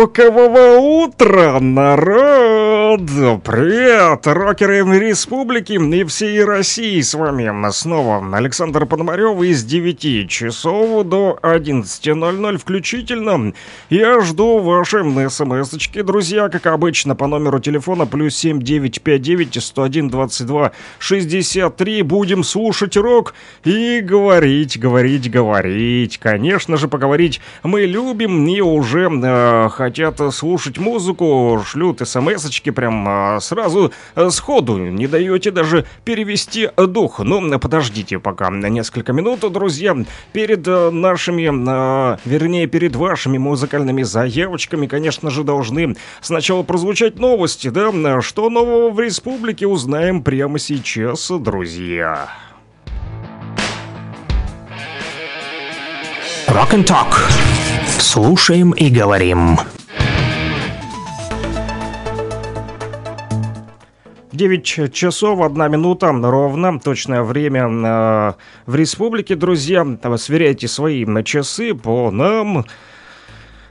Рокового утра, народ! Привет, рокеры республики и всей России с вами снова Александр Пономарев из 9 часов до 11.00 включительно. Я жду ваши смс-очки, друзья, как обычно, по номеру телефона плюс 7959 101 22 63. Будем слушать рок и говорить, говорить, говорить. Конечно же, поговорить мы любим и уже э, хотят слушать музыку, шлют смс-очки прям э, сразу э, сходу, не даете даже перевести дух. Ну, подождите пока несколько минут, друзья, перед э, нашими, э, вернее, перед вашими музыкальными заявочками, конечно же, должны сначала прозвучать новости, да, что нового в республике узнаем прямо сейчас, друзья. Rock and Talk. Слушаем и говорим. 9 часов 1 минута ровно, точное время э, в республике, друзья. Сверяйте свои часы по нам.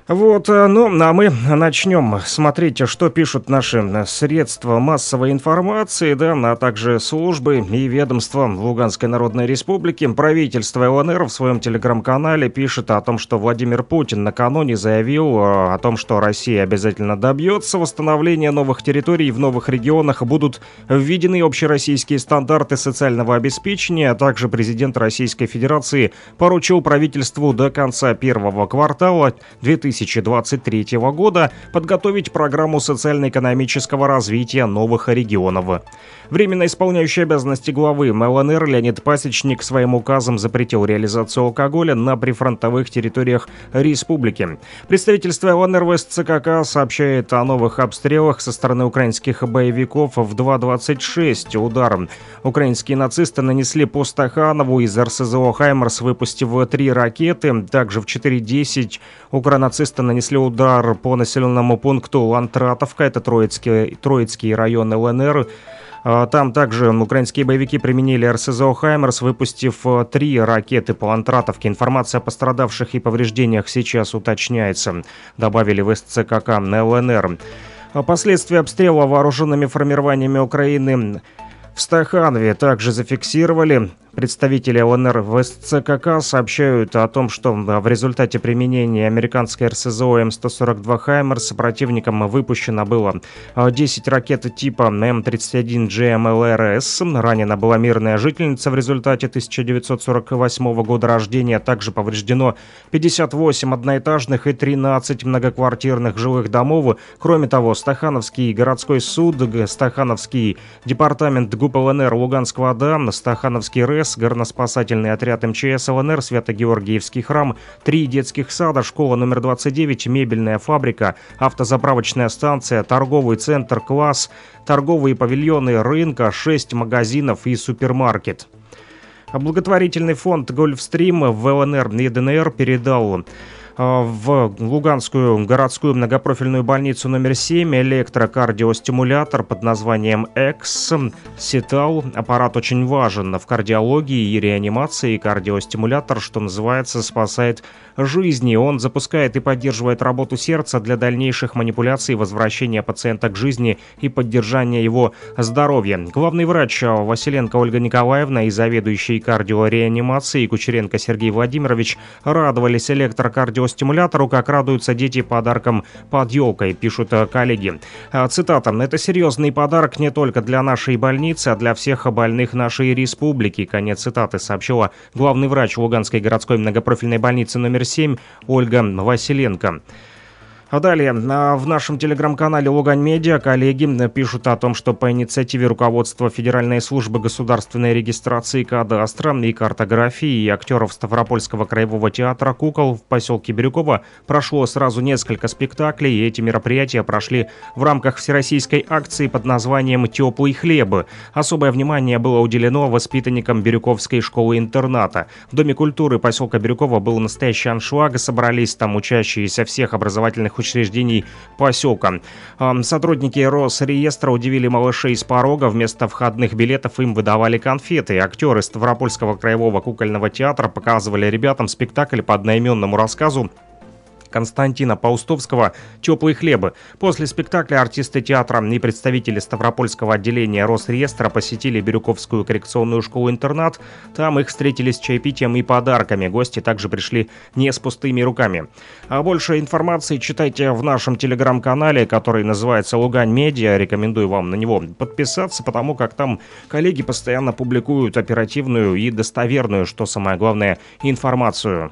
Вот, э, ну, а мы начнем смотреть, что пишут наши средства массовой информации, да, а также службы и ведомства Луганской Народной Республики. Правительство ЛНР в своем телеграм-канале пишет о том, что Владимир Путин накануне заявил э, о том, что Россия обязательно добьется восстановления новых территорий в новых регионах, будут введены общероссийские стандарты социального обеспечения, а также президент Российской Федерации поручил правительству до конца первого квартала 2000 2023 года подготовить программу социально-экономического развития новых регионов. Временно исполняющий обязанности главы ЛНР Леонид Пасечник своим указом запретил реализацию алкоголя на прифронтовых территориях республики. Представительство ЛНР в СЦКК сообщает о новых обстрелах со стороны украинских боевиков в 2.26. Удар украинские нацисты нанесли по Стаханову из РСЗО «Хаймерс», выпустив три ракеты. Также в 4.10 укронацисты нанесли удар по населенному пункту Лантратовка, это Троицкий, Троицкий район ЛНР. А, там также украинские боевики применили РСЗО «Хаймерс», выпустив э, три ракеты по Лантратовке. Информация о пострадавших и повреждениях сейчас уточняется, добавили в СЦКК ЛНР. Последствия обстрела вооруженными формированиями Украины в Стаханове также зафиксировали. Представители ЛНР в СЦКК сообщают о том, что в результате применения американской РСЗО М142 «Хаймерс» противникам выпущено было 10 ракет типа М31 GMLRS. Ранена была мирная жительница в результате 1948 года рождения. Также повреждено 58 одноэтажных и 13 многоквартирных жилых домов. Кроме того, Стахановский городской суд, Стахановский департамент ГУП ЛНР Луганского ОДА, Стахановский РЭС, горноспасательный отряд МЧС ЛНР, Свято-Георгиевский храм, три детских сада, школа номер 29, мебельная фабрика, автозаправочная станция, торговый центр, класс, торговые павильоны рынка, шесть магазинов и супермаркет. Благотворительный фонд «Гольфстрим» в ЛНР и ДНР передал в Луганскую городскую многопрофильную больницу номер 7 электрокардиостимулятор под названием X Ситал. Аппарат очень важен в кардиологии и реанимации. Кардиостимулятор, что называется, спасает жизни. Он запускает и поддерживает работу сердца для дальнейших манипуляций, возвращения пациента к жизни и поддержания его здоровья. Главный врач Василенко Ольга Николаевна и заведующий кардиореанимацией Кучеренко Сергей Владимирович радовались электрокардиостимулятору, как радуются дети подарком под елкой, пишут коллеги. Цитата. «Это серьезный подарок не только для нашей больницы, а для всех больных нашей республики». Конец цитаты сообщила главный врач Луганской городской многопрофильной больницы номер 7 Ольга Василенко. А далее, в нашем телеграм-канале Лугань Медиа коллеги пишут о том, что по инициативе руководства Федеральной службы государственной регистрации кадастра и картографии и актеров Ставропольского краевого театра «Кукол» в поселке Бирюково прошло сразу несколько спектаклей, и эти мероприятия прошли в рамках всероссийской акции под названием «Теплый хлеб». Особое внимание было уделено воспитанникам Бирюковской школы-интерната. В Доме культуры поселка Бирюкова был настоящий аншлаг, собрались там учащиеся всех образовательных учреждений поселка. Сотрудники Росреестра удивили малышей с порога. Вместо входных билетов им выдавали конфеты. Актеры Ставропольского краевого кукольного театра показывали ребятам спектакль по одноименному рассказу Константина Паустовского «Теплые хлебы». После спектакля артисты театра и представители Ставропольского отделения Росреестра посетили Бирюковскую коррекционную школу-интернат. Там их встретили с чаепитием и подарками. Гости также пришли не с пустыми руками. А больше информации читайте в нашем телеграм-канале, который называется «Лугань Медиа». Рекомендую вам на него подписаться, потому как там коллеги постоянно публикуют оперативную и достоверную, что самое главное, информацию.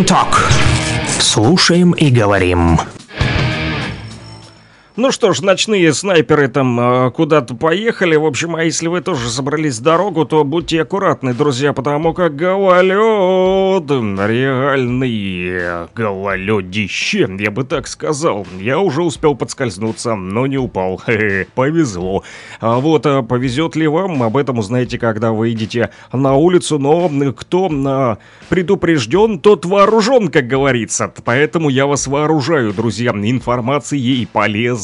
And Talk. Слушаем и говорим. Ну что ж, ночные снайперы там э, куда-то поехали. В общем, а если вы тоже собрались в дорогу, то будьте аккуратны, друзья, потому как гололед, реальный гололедище, я бы так сказал. Я уже успел подскользнуться, но не упал. Повезло. А вот а повезет ли вам, об этом узнаете, когда выйдете на улицу. Но кто а, предупрежден, тот вооружен, как говорится. Поэтому я вас вооружаю, друзья, информацией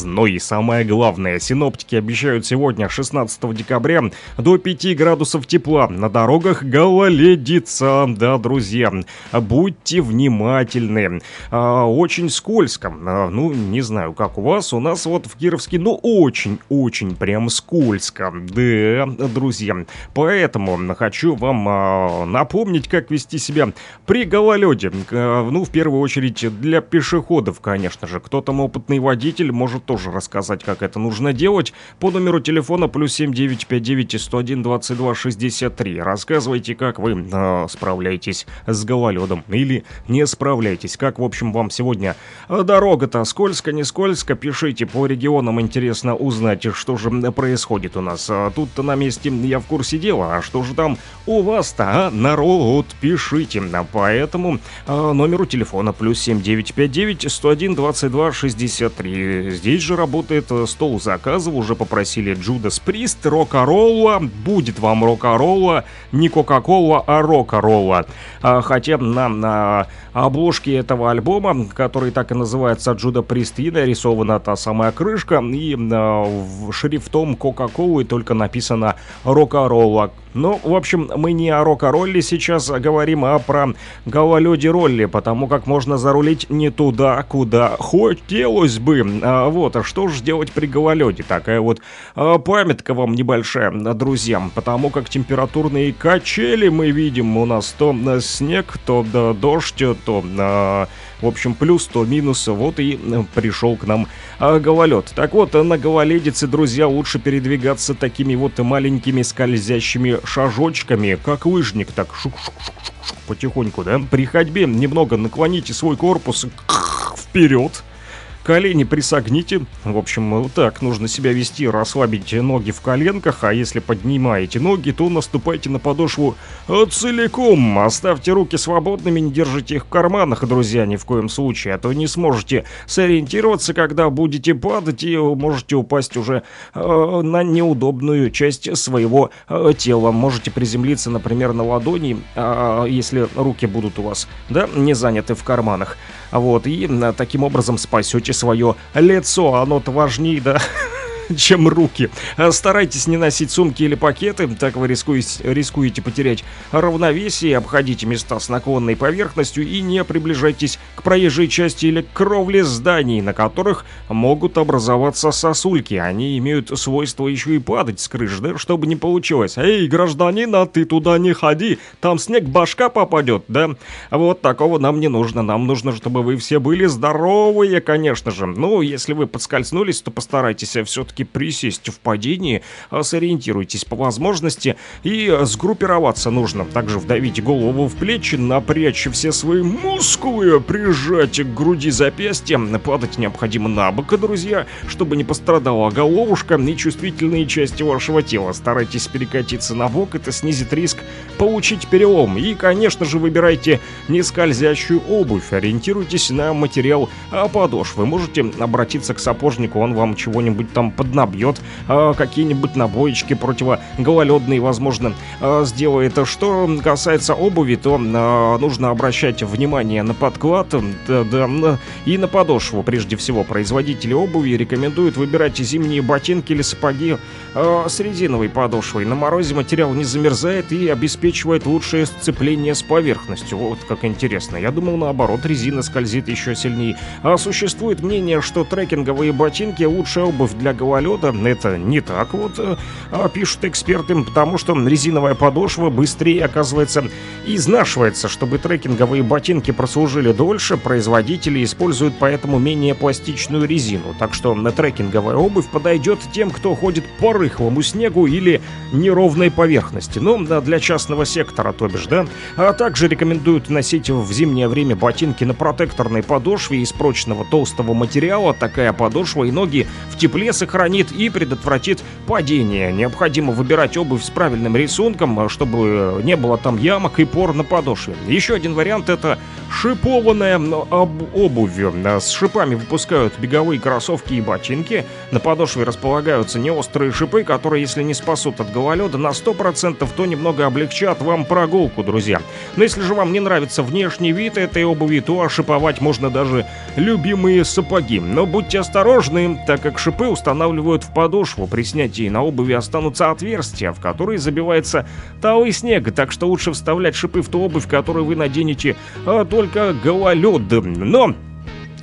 полезной. И самое главное, синоптики обещают сегодня, 16 декабря, до 5 градусов тепла. На дорогах гололедица. Да, друзья, будьте внимательны. А, очень скользко. А, ну, не знаю, как у вас. У нас вот в Кировске, ну, очень-очень прям скользко. Да, друзья. Поэтому хочу вам а, напомнить, как вести себя при гололеде. А, ну, в первую очередь, для пешеходов, конечно же. Кто там опытный водитель, может тоже рассказать, как это нужно делать. По номеру телефона плюс 7959 101 22 63. Рассказывайте, как вы э, справляетесь с гололедом или не справляетесь. Как, в общем, вам сегодня э, дорога-то скользко, не скользко. Пишите по регионам, интересно узнать, что же происходит у нас. А Тут-то на месте я в курсе дела. А что же там у вас-то, а, народ? Пишите. А Поэтому э, номеру телефона плюс 7959 101 22 63. Здесь же работает э, стол заказов. Уже попросили Джудас Прист, Рокаролла. Будет вам Рокаролла. Не Кока-Кола, а Рокаролла. А, Хотя на, на обложке этого альбома, который так и называется Джуда Прист, и нарисована та самая крышка. И э, в- шрифтом Кока-Колы только написано Рокаролла. Ну, в общем, мы не о рок-ролле сейчас говорим, а про гололеде ролли, потому как можно зарулить не туда, куда хотелось бы. А, вот, а что же делать при гололеде? Такая вот а, памятка вам небольшая, друзьям, потому как температурные качели мы видим у нас то а, снег, то да, дождь, то а, в общем, плюс, то минус. Вот и э, пришел к нам а, гололед. Так вот, э, на гололедице, друзья, лучше передвигаться такими вот маленькими скользящими шажочками, как лыжник, так шук-шук-шук-шук, потихоньку, да? При ходьбе немного наклоните свой корпус вперед. Колени присогните. В общем, вот так нужно себя вести, расслабить ноги в коленках, а если поднимаете ноги, то наступайте на подошву э, целиком. Оставьте руки свободными, не держите их в карманах, друзья, ни в коем случае, а то не сможете сориентироваться, когда будете падать и можете упасть уже э, на неудобную часть своего э, тела. Можете приземлиться, например, на ладони, а, если руки будут у вас, да, не заняты в карманах. Вот, и таким образом спасете свое лицо. Оно-то важнее, да, чем руки. А Старайтесь не носить сумки или пакеты, так вы рискуете, рискуете потерять равновесие, обходите места с наклонной поверхностью и не приближайтесь к проезжей части или к кровле зданий, на которых могут образоваться сосульки. Они имеют свойство еще и падать с крыш, да, чтобы не получилось. Эй, гражданин, а ты туда не ходи, там снег башка попадет, да? Вот такого нам не нужно, нам нужно, чтобы вы все были здоровые, конечно же. Ну, если вы подскользнулись, то постарайтесь все-таки присесть в падении, а, сориентируйтесь по возможности и а, сгруппироваться нужно. Также вдавить голову в плечи, напрячь все свои мускулы, прижать к груди запястья. Падать необходимо на бок, друзья, чтобы не пострадала головушка и чувствительные части вашего тела. Старайтесь перекатиться на бок, это снизит риск получить перелом. И, конечно же, выбирайте не скользящую обувь, ориентируйтесь на материал а, подошвы. Можете обратиться к сапожнику, он вам чего-нибудь там поднабьет, а, какие-нибудь набоечки противогололедные, возможно, а, сделает. Что касается обуви, то а, нужно обращать внимание на подклад да, да, на- и на подошву. Прежде всего, производители обуви рекомендуют выбирать зимние ботинки или сапоги а, с резиновой подошвой. На морозе материал не замерзает и обеспечивает лучшее сцепление с поверхностью. Вот как интересно. Я думал, наоборот, резина скользит еще сильнее. А существует мнение, что трекинговые ботинки лучшая обувь для гололеда. Это не так вот, э, а, пишут эксперты, потому что резиновая подошва быстрее, оказывается, изнашивается. Чтобы трекинговые ботинки прослужили дольше, производители используют поэтому менее пластичную резину. Так что на трекинговая обувь подойдет тем, кто ходит по рыхлому снегу или неровной поверхности. Ну, для частного сектора, то бишь, да. А также рекомендуют носить в зимнее время ботинки на протекторной подошве из прочного толстого материала. Такая подошва и ноги в тепле сохранит и предотвратит падение. Необходимо выбирать обувь с правильным рисунком, чтобы не было там ямок и пор на подошве. Еще один вариант это шипованная об- обувь. А С шипами выпускают беговые кроссовки и ботинки. На подошве располагаются неострые шипы, которые, если не спасут от гололеда на 100%, то немного облегчат вам прогулку, друзья. Но если же вам не нравится внешний вид этой обуви, то ошиповать можно даже любимые сапоги. Но будьте осторожны, так как шипы устанавливают в подошву. При снятии на обуви останутся отверстия, в которые забивается талый снег, так что лучше вставлять шипы в ту обувь, которую вы наденете а, только гололед. Но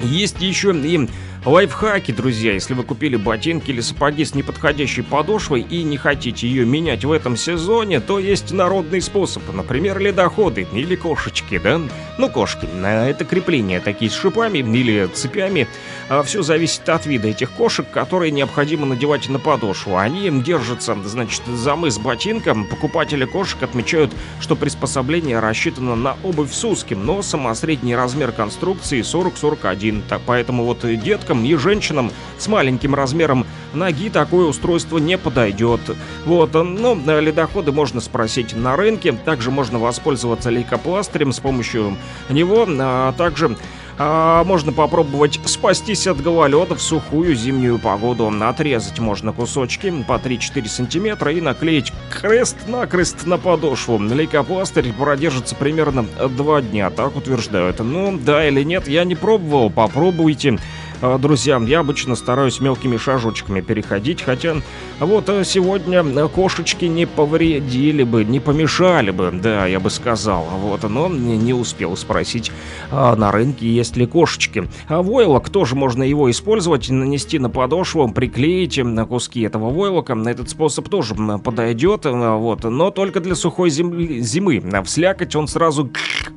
есть еще и Лайфхаки, друзья, если вы купили ботинки или сапоги с неподходящей подошвой и не хотите ее менять в этом сезоне, то есть народный способ, например, ледоходы или кошечки, да? Ну, кошки, на это крепление такие с шипами или цепями. А все зависит от вида этих кошек, которые необходимо надевать на подошву. Они держатся, значит, за мыс ботинком. Покупатели кошек отмечают, что приспособление рассчитано на обувь с узким носом, а средний размер конструкции 40-41. Так, поэтому вот деткам и женщинам с маленьким размером ноги такое устройство не подойдет. Вот, ну, ледоходы можно спросить на рынке. Также можно воспользоваться лейкопластырем с помощью него. А также а, можно попробовать спастись от гололеда в сухую зимнюю погоду. Отрезать можно кусочки по 3-4 сантиметра и наклеить крест-накрест на подошву. Лейкопластырь продержится примерно 2 дня, так утверждают. Ну, да или нет, я не пробовал, попробуйте. А, друзья, я обычно стараюсь мелкими шажочками переходить, хотя вот а, сегодня кошечки не повредили бы, не помешали бы, да, я бы сказал, вот, но не успел спросить а, на рынке, есть ли кошечки. А войлок тоже можно его использовать, нанести на подошву, приклеить на куски этого войлока, этот способ тоже подойдет, вот, но только для сухой зим... зимы. В слякоть он сразу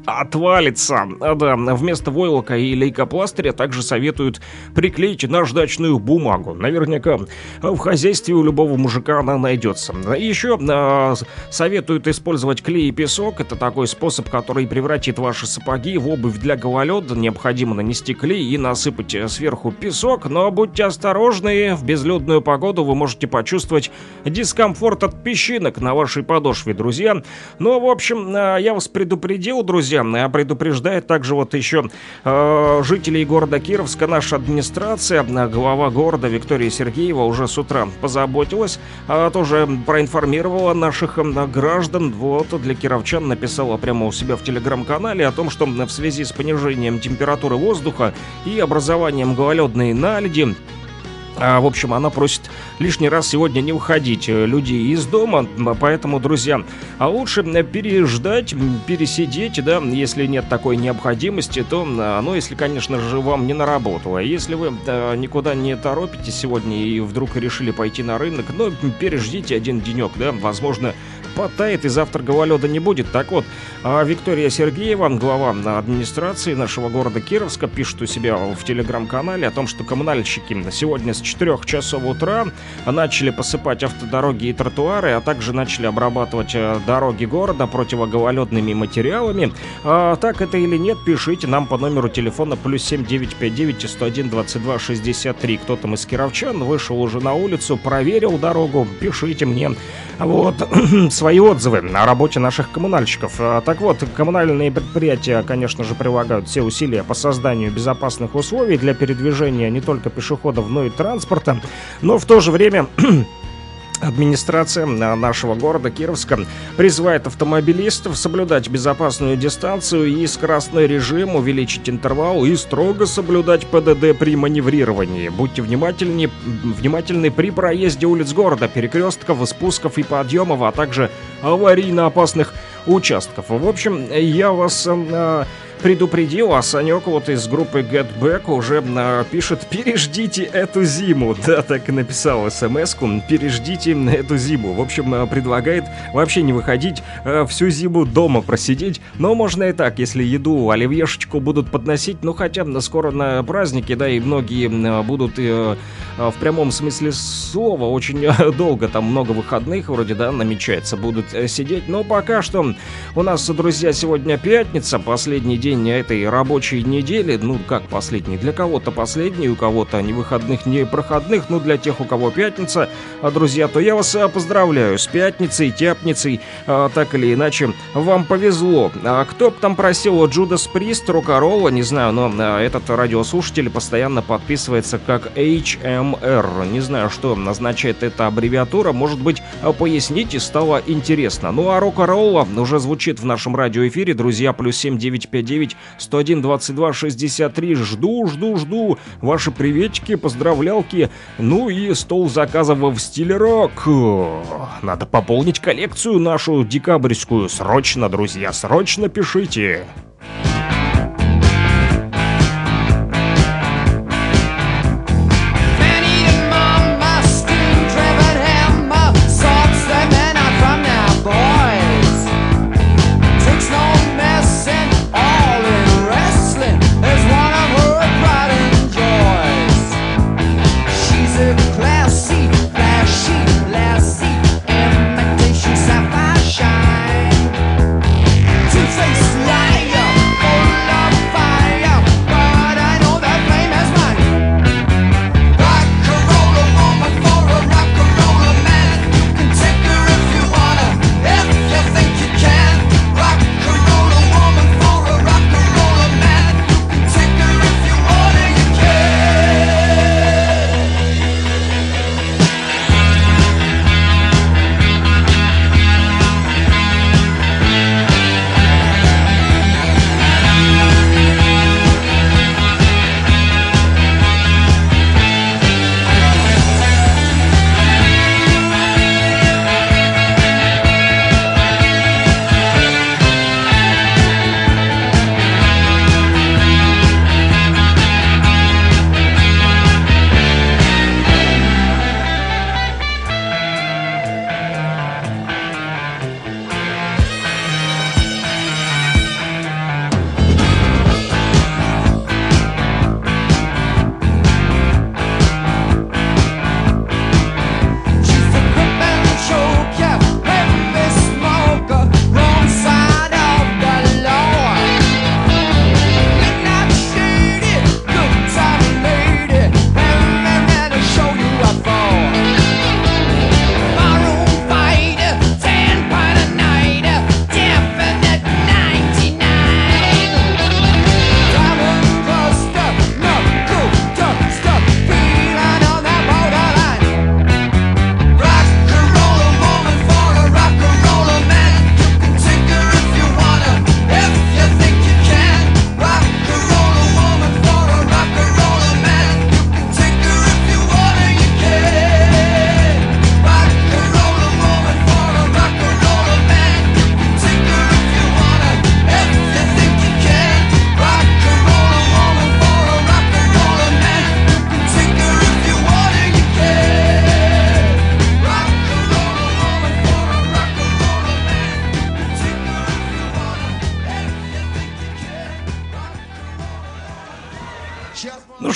отвалится. Да, вместо войлока и лейкопластыря также советуют приклеить наждачную бумагу. Наверняка в хозяйстве у любого мужика она найдется. Еще э, советуют использовать клей и песок. Это такой способ, который превратит ваши сапоги в обувь для гололеда. Необходимо нанести клей и насыпать сверху песок. Но будьте осторожны, в безлюдную погоду вы можете почувствовать дискомфорт от песчинок на вашей подошве, друзья. Ну, в общем, э, я вас предупредил, друзья. А предупреждает также вот еще э, жителей города Кировска наша администрация, глава города Виктория Сергеева уже с утра позаботилась, а тоже проинформировала наших граждан. Вот для кировчан написала прямо у себя в телеграм-канале о том, что в связи с понижением температуры воздуха и образованием гололедной наледи а, в общем, она просит лишний раз сегодня не выходить э, людей из дома, поэтому, друзья, а лучше переждать, пересидеть, да, если нет такой необходимости, то, ну, если, конечно же, вам не наработало. Если вы да, никуда не торопитесь сегодня и вдруг решили пойти на рынок, ну, переждите один денек, да, возможно, потает и завтра гололеда не будет. Так вот, а Виктория Сергеева, глава администрации нашего города Кировска, пишет у себя в телеграм-канале о том, что коммунальщики сегодня с 4 часов утра начали посыпать автодороги и тротуары, а также начали обрабатывать э, дороги города противогололедными материалами. А, так это или нет, пишите нам по номеру телефона плюс 7959 101 22 63. Кто там из кировчан вышел уже на улицу, проверил дорогу, пишите мне. Вот, свои отзывы о работе наших коммунальщиков. А, так вот, коммунальные предприятия, конечно же, прилагают все усилия по созданию безопасных условий для передвижения не только пешеходов, но и транспорта. Но в то же время Администрация нашего города Кировска призывает автомобилистов соблюдать безопасную дистанцию и скоростной режим, увеличить интервал и строго соблюдать ПДД при маневрировании. Будьте внимательны, внимательны при проезде улиц города, перекрестков, спусков и подъемов, а также аварийно опасных участков. В общем, я вас э, предупредил, а Санек вот из группы Get Back уже э, пишет «Переждите эту зиму». Да, так и написал смс-ку «Переждите эту зиму». В общем, э, предлагает вообще не выходить, э, всю зиму дома просидеть. Но можно и так, если еду, оливьешечку будут подносить. Ну, хотя скоро на праздники, да, и многие будут э, в прямом смысле слова очень долго, там много выходных вроде, да, намечается, будут э, сидеть. Но пока что у нас, друзья, сегодня пятница, последний день этой рабочей недели. Ну, как последний? Для кого-то последний, у кого-то не выходных, не проходных. Ну, для тех, у кого пятница, а, друзья, то я вас а, поздравляю с пятницей, тяпницей. А, так или иначе, вам повезло. А кто бы там просил Джудас Прист, Рокарола, не знаю, но этот радиослушатель постоянно подписывается как HMR. Не знаю, что означает эта аббревиатура. Может быть, поясните, стало интересно. Ну, а Рокарола уже звучит в нашем радиоэфире, друзья, плюс 7959 101 22 63. Жду, жду, жду. Ваши приветики, поздравлялки. Ну и стол заказов в стиле рок. Надо пополнить коллекцию нашу декабрьскую. Срочно, друзья, срочно пишите.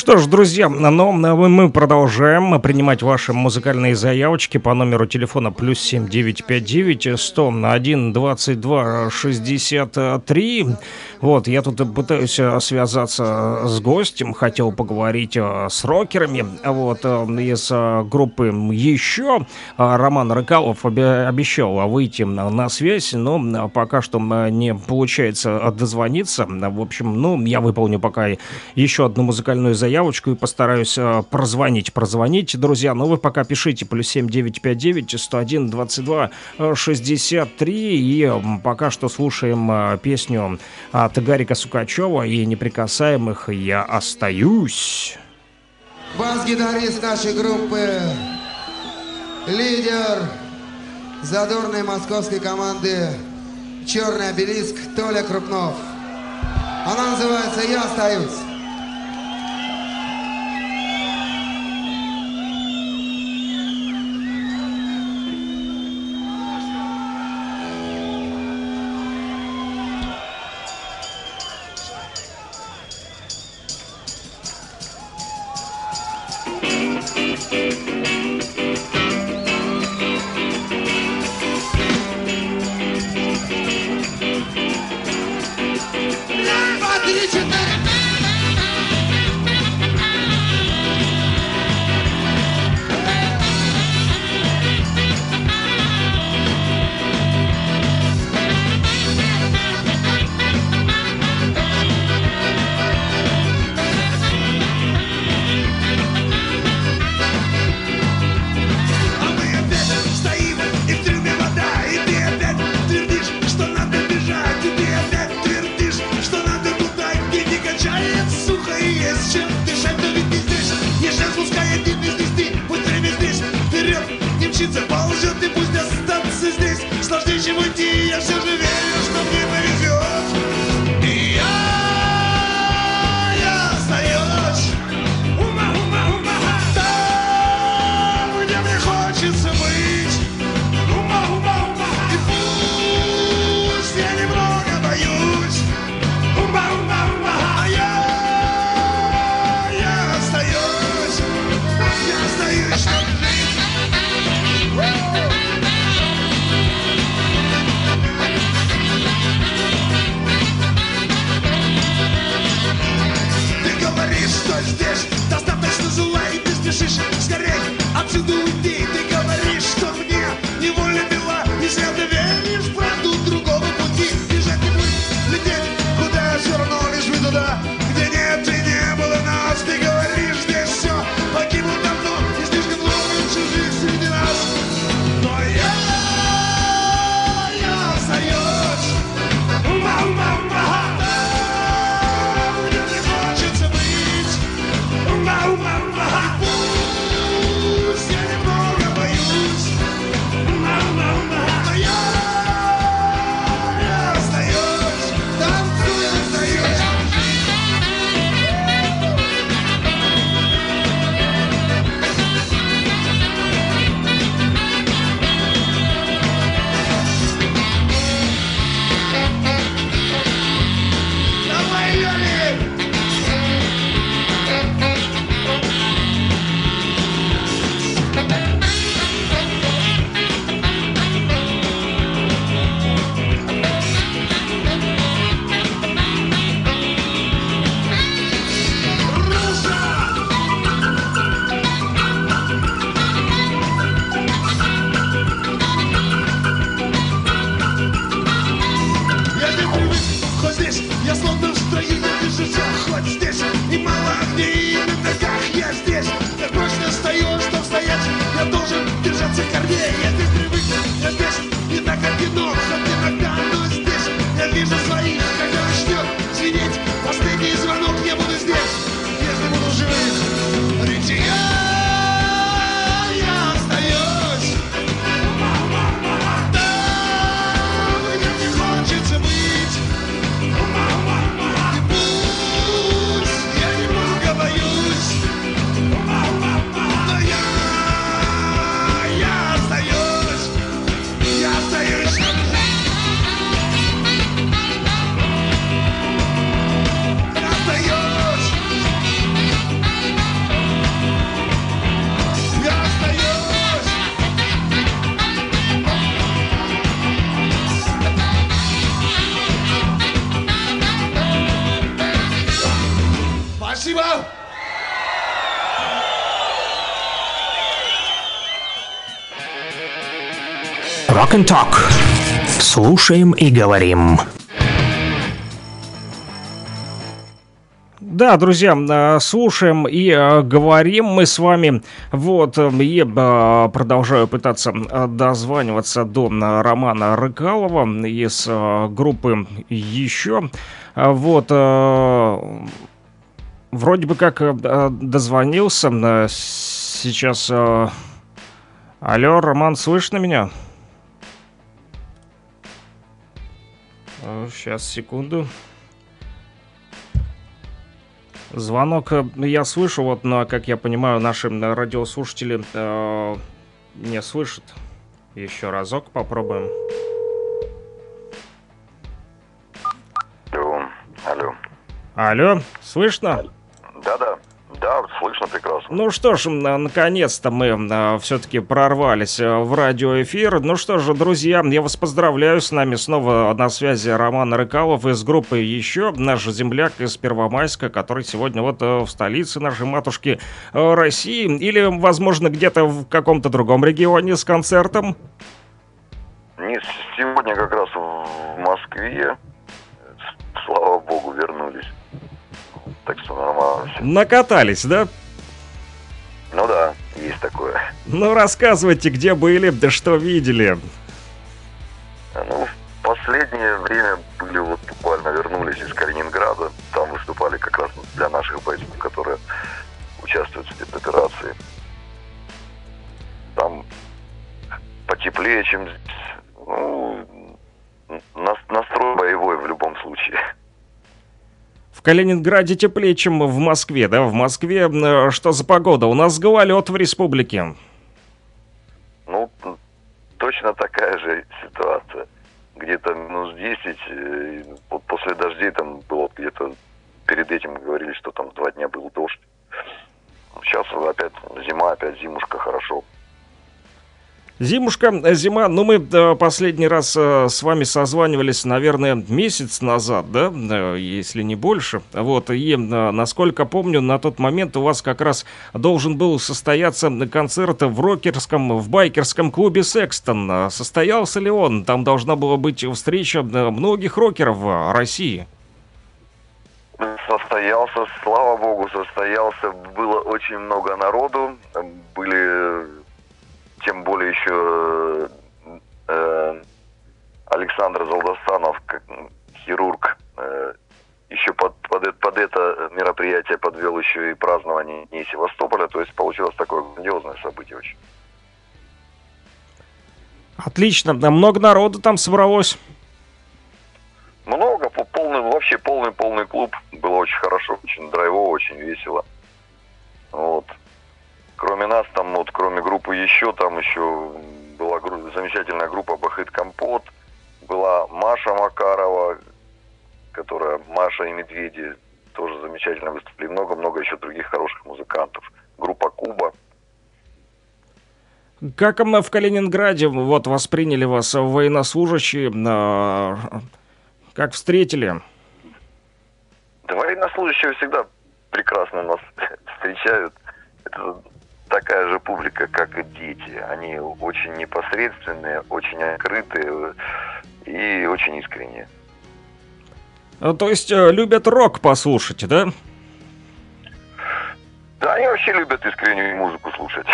что ж, друзья, но мы продолжаем принимать ваши музыкальные заявочки по номеру телефона плюс 7959 101 22 63. Вот, я тут пытаюсь связаться с гостем, хотел поговорить с рокерами, вот, из группы «Еще». Роман Рыкалов обещал выйти на связь, но пока что не получается дозвониться. В общем, ну, я выполню пока еще одну музыкальную заявочку и постараюсь э, прозвонить. Прозвонить, друзья, ну вы пока пишите плюс 7959 101 22 63 и пока что слушаем э, песню от Гарика Сукачева и неприкасаемых «Я остаюсь». Бас-гитарист нашей группы, лидер задорной московской команды «Черный обелиск» Толя Крупнов. Она называется «Я остаюсь». Rock and Talk. Слушаем и говорим. Да, друзья, э, слушаем и э, говорим мы с вами. Вот, и э, продолжаю пытаться дозваниваться до Романа Рыкалова из группы «Еще». Вот, вроде бы как дозвонился. Сейчас... Алло, Роман, слышно меня? Сейчас, секунду. Звонок э, я слышу, вот, но, как я понимаю, наши э, радиослушатели э, не слышат. Еще разок попробуем. Алло, алло. Алло, слышно? Да-да, да, слышно прекрасно. Ну что ж, наконец-то мы все-таки прорвались э, в радиоэфир. Ну что же, друзья, я вас поздравляю. С нами снова на связи Роман Рыкалов из группы «Еще», наш земляк из Первомайска, который сегодня вот э, в столице нашей матушки э, России. Или, возможно, где-то в каком-то другом регионе с концертом. Не, сегодня как раз в Москве, слава богу, вернулись. Так что нормально все. Накатались, да? Ну да, есть такое. Ну, рассказывайте, где были, да что видели. Ну, в последнее время были вот буквально вернулись из Калининграда. Там выступали как раз для наших бойцов, которые участвуют в спецоперации. Там потеплее, чем здесь. Ну, нас- настрой боевой в любом случае. В Калининграде теплее, чем в Москве, да? В Москве что за погода? У нас гололед в республике. Ну, точно такая же ситуация. Где-то минус 10, э, после дождей там было где-то перед этим говорили, что там два дня был дождь. Сейчас опять зима, опять зимушка, хорошо. Зимушка, э, зима, ну мы последний раз э, с вами созванивались, наверное, месяц назад, да, Э, если не больше. Вот, и насколько помню, на тот момент у вас как раз должен был состояться концерт в рокерском, в байкерском клубе «Секстон». Э, Состоялся ли он? Там должна была быть встреча многих рокеров России. Состоялся, слава богу, состоялся. Было очень много народу. Были, тем более еще э, Александр Залдастанов, как хирург, э, еще под, под, э- под это мероприятие подвел еще и празднование Дней Севастополя. То есть получилось такое грандиозное событие очень. Отлично, да, много народу там собралось. Много, по- полный, вообще полный, полный клуб. Было очень хорошо, очень драйвово, очень весело. Вот. Кроме нас, там вот, кроме группы еще, там еще была гру- замечательная группа Бахыт Компот. Была Маша Макарова, которая Маша и Медведи тоже замечательно выступили. Много-много еще других хороших музыкантов. Группа Куба. Как мы в Калининграде вот восприняли вас военнослужащие? э, Как встретили? Да военнослужащие всегда прекрасно нас встречают. Это такая же публика, как и дети. Они очень непосредственные, очень открытые и очень искренние. Э, То есть э, любят рок послушать, да? Да, они вообще любят искреннюю музыку слушать.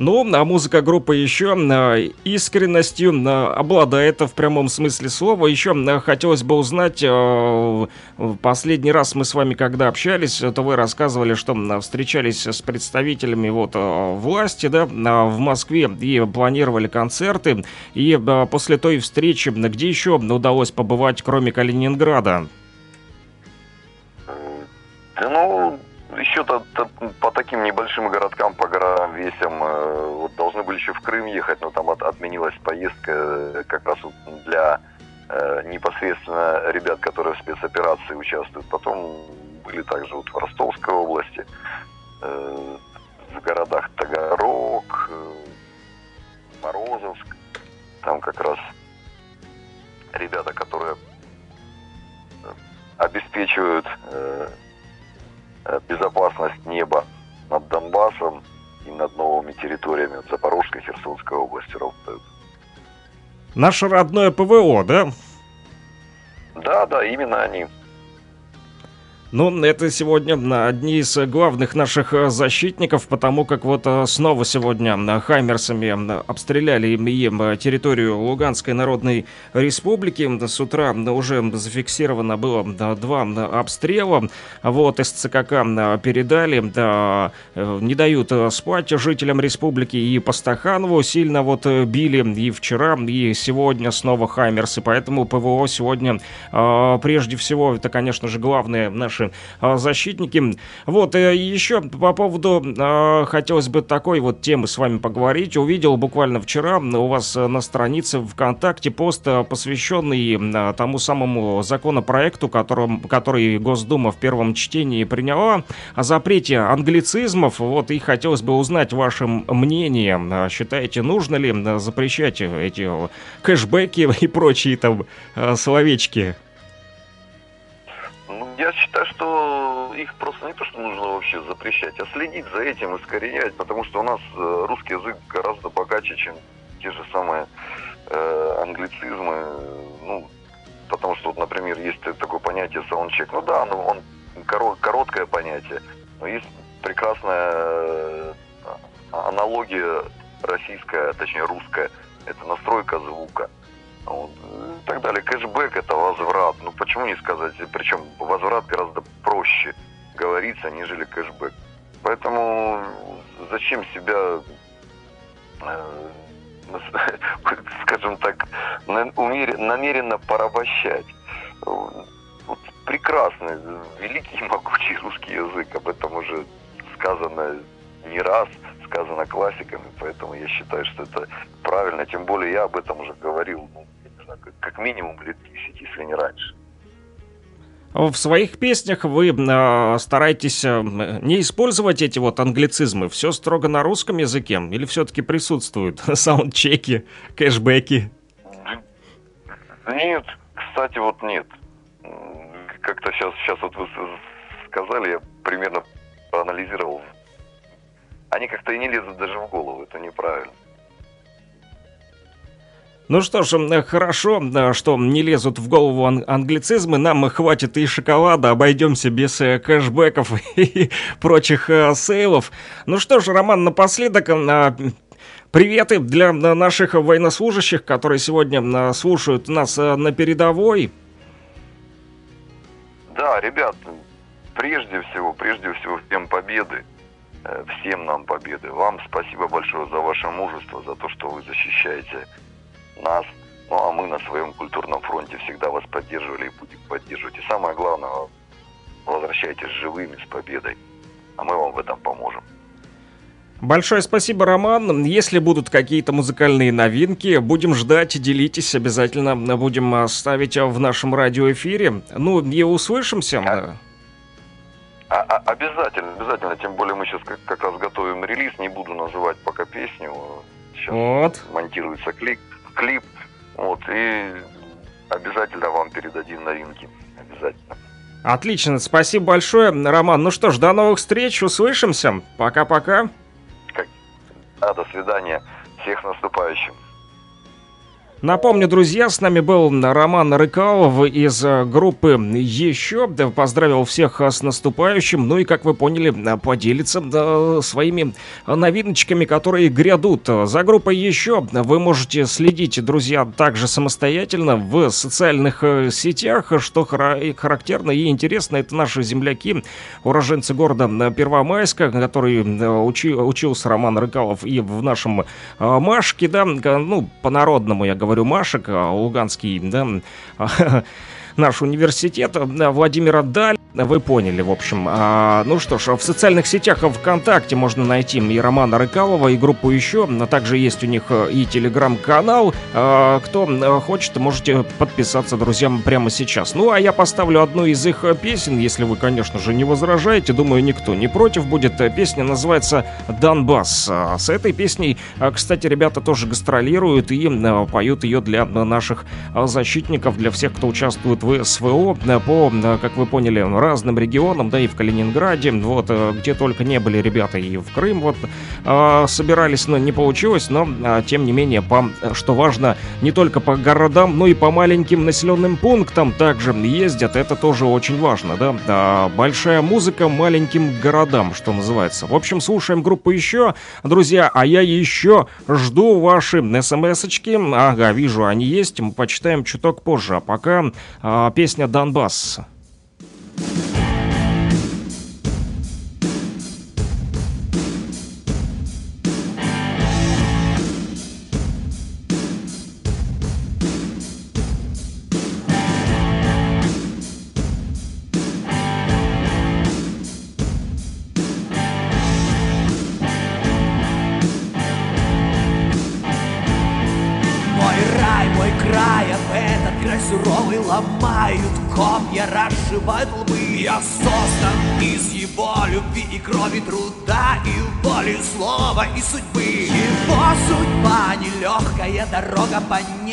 Ну, а музыка группы еще э, искренностью э, обладает в прямом смысле слова. Еще э, хотелось бы узнать, последний раз мы с вами когда общались, то вы рассказывали, что встречались с представителями вот власти, да, в Москве и планировали концерты. И после той встречи, где еще удалось побывать, кроме Калининграда? Весям, э, вот должны были еще в Крым ехать, но там от- отменилась поездка э, как раз вот для э, непосредственно ребят, которые в спецоперации участвуют. Потом были также вот в Ростовской области, э, в городах Таганрог, э, Морозовск. Там как раз ребята, которые э, обеспечивают э, безопасность неба над Донбассом и над новыми территориями вот Запорожской, Херсонской области работают. Наше родное ПВО, да? Да, да, именно они. Ну, это сегодня одни из главных наших э, защитников, потому как вот э, снова сегодня м, хаймерсами обстреляли им э, территорию Луганской Народной Республики. С утра уже зафиксировано было два обстрела. Вот из ЦКК передали, да, э, не дают э, спать жителям республики и по Стаханову сильно вот э, били и вчера, и сегодня снова хаймерсы. Поэтому ПВО сегодня прежде всего, это, конечно же, главные наши а, защитники. Вот, э, еще по поводу, а, хотелось бы такой вот темы с вами поговорить. Увидел буквально вчера у вас э, на странице ВКонтакте пост, э, посвященный а, тому самому законопроекту, которым, который Госдума в первом чтении приняла, о запрете англицизмов. Вот, и хотелось бы узнать ваше мнение. Считаете, нужно ли запрещать эти кэшбэки и прочие там словечки? Я считаю, что их просто не то, что нужно вообще запрещать, а следить за этим, искоренять, потому что у нас э, русский язык гораздо богаче, чем те же самые э, англицизмы. Ну, потому что, вот, например, есть такое понятие саундчек. Ну да, ну, он коро- короткое понятие, но есть прекрасная э, аналогия российская, точнее русская. Это настройка звука. Вот, э, и так далее. Кэшбэк это возврат. Ну почему не сказать? Причем возврат гораздо проще говорится, нежели кэшбэк. Поэтому зачем себя, э, скажем так, намеренно порабощать? Вот прекрасный, великий и могучий русский язык. Об этом уже сказано не раз, сказано классиками, поэтому я считаю, что это правильно. Тем более я об этом уже говорил, ну, знаю, как, как минимум лет 10, если не раньше. В своих песнях вы э, стараетесь э, не использовать эти вот англицизмы, все строго на русском языке, или все-таки присутствуют саундчеки, кэшбэки? Нет, кстати, вот нет. Как-то сейчас, сейчас вот вы сказали, я примерно проанализировал. Они как-то и не лезут даже в голову, это неправильно. Ну что ж, хорошо, что не лезут в голову ан- англицизмы, нам хватит и шоколада, обойдемся без э, кэшбэков и прочих э, сейлов. Ну что ж, Роман, напоследок... э, Приветы для наших военнослужащих, которые сегодня э, слушают нас э, на передовой. Да, ребят, прежде всего, прежде всего всем победы. Всем нам победы. Вам спасибо большое за ваше мужество, за то, что вы защищаете нас. Ну а мы на своем культурном фронте всегда вас поддерживали и будем поддерживать. И самое главное, возвращайтесь живыми с победой. А мы вам в этом поможем. Большое спасибо, Роман. Если будут какие-то музыкальные новинки, будем ждать, делитесь, обязательно будем э, ставить в нашем радиоэфире. Ну и услышимся. А- А- а- обязательно, обязательно. Тем более мы сейчас как, как раз готовим релиз. Не буду называть пока песню. Сейчас Вот. монтируется клип, клип. Вот, и обязательно вам передадим новинки. Обязательно. Отлично, спасибо большое, Роман. Ну что ж, до новых встреч, услышимся. Пока-пока. Да, до свидания. Всех наступающим. Напомню, друзья, с нами был Роман Рыкалов из э, группы «Еще». Поздравил всех э, с наступающим. Ну и, как вы поняли, э, поделится да, своими новиночками, которые грядут. За группой «Еще» вы можете следить, друзья, также самостоятельно в социальных сетях. Что хара- характерно и интересно, это наши земляки, уроженцы города Первомайска, который учи- учился Роман Рыкалов и в нашем Машке, да, ну, по-народному я говорю Машек, а Луганский, да, наш университет, да, Владимира Даль, вы поняли, в общем. А, ну что ж, в социальных сетях ВКонтакте можно найти и Романа Рыкалова, и группу еще, а также есть у них э, и телеграм-канал. А, кто э, хочет, можете подписаться, друзьям, прямо сейчас. Ну, а я поставлю одну из их э, песен, если вы, конечно же, не возражаете. Думаю, никто не против будет. Э, Песня называется «Донбасс». А С этой песней, кстати, ребята тоже гастролируют и э, поют ее для э, наших э, защитников, для всех, кто участвует в СВО э, по, э, как вы поняли, разным регионам, да и в Калининграде, вот, э, где только не были ребята, и в Крым. Вот собирались, но не получилось, но тем не менее, по, что важно, не только по городам, но и по маленьким населенным пунктам также ездят, это тоже очень важно, да, А, большая музыка маленьким городам, что называется. В общем, слушаем группу еще, друзья, а я еще жду ваши смс-очки, ага, вижу, они есть, мы почитаем чуток позже, а пока песня «Донбасс». понять.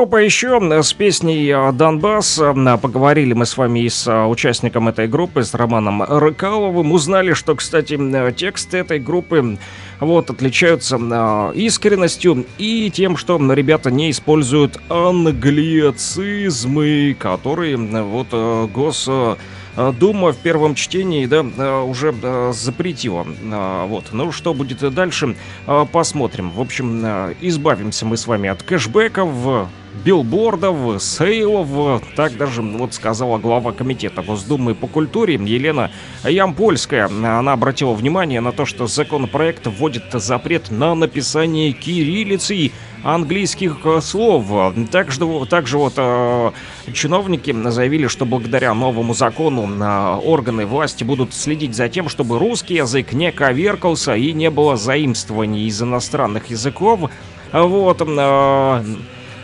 Группа еще с песней э, «Донбасс». Э, Поговорили мы с вами и с э, участником этой группы, с Романом Рыкаловым. Узнали, что, кстати, э, тексты этой группы вот, отличаются э, искренностью и тем, что ребята не используют англицизмы, которые э, вот э, гос... э, Дума в первом чтении, да, э, уже э, запретила. Вот. Ну, что будет дальше, посмотрим. В общем, избавимся мы с вами от кэшбэков, билбордов, сейлов. Так даже вот сказала глава комитета Госдумы по культуре Елена Ямпольская. Она обратила внимание на то, что законопроект вводит запрет на написание кириллицей английских э, слов. Также, также вот э, чиновники заявили, что благодаря новому закону э, органы власти будут следить за тем, чтобы русский язык не коверкался и не было заимствований из иностранных языков. Вот,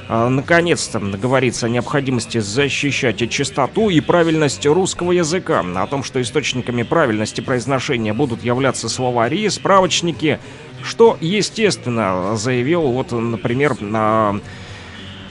наконец-то говорится о необходимости защищать чистоту и правильность русского языка, о том, что источниками правильности произношения будут являться словари, справочники, что, естественно, заявил вот, например, на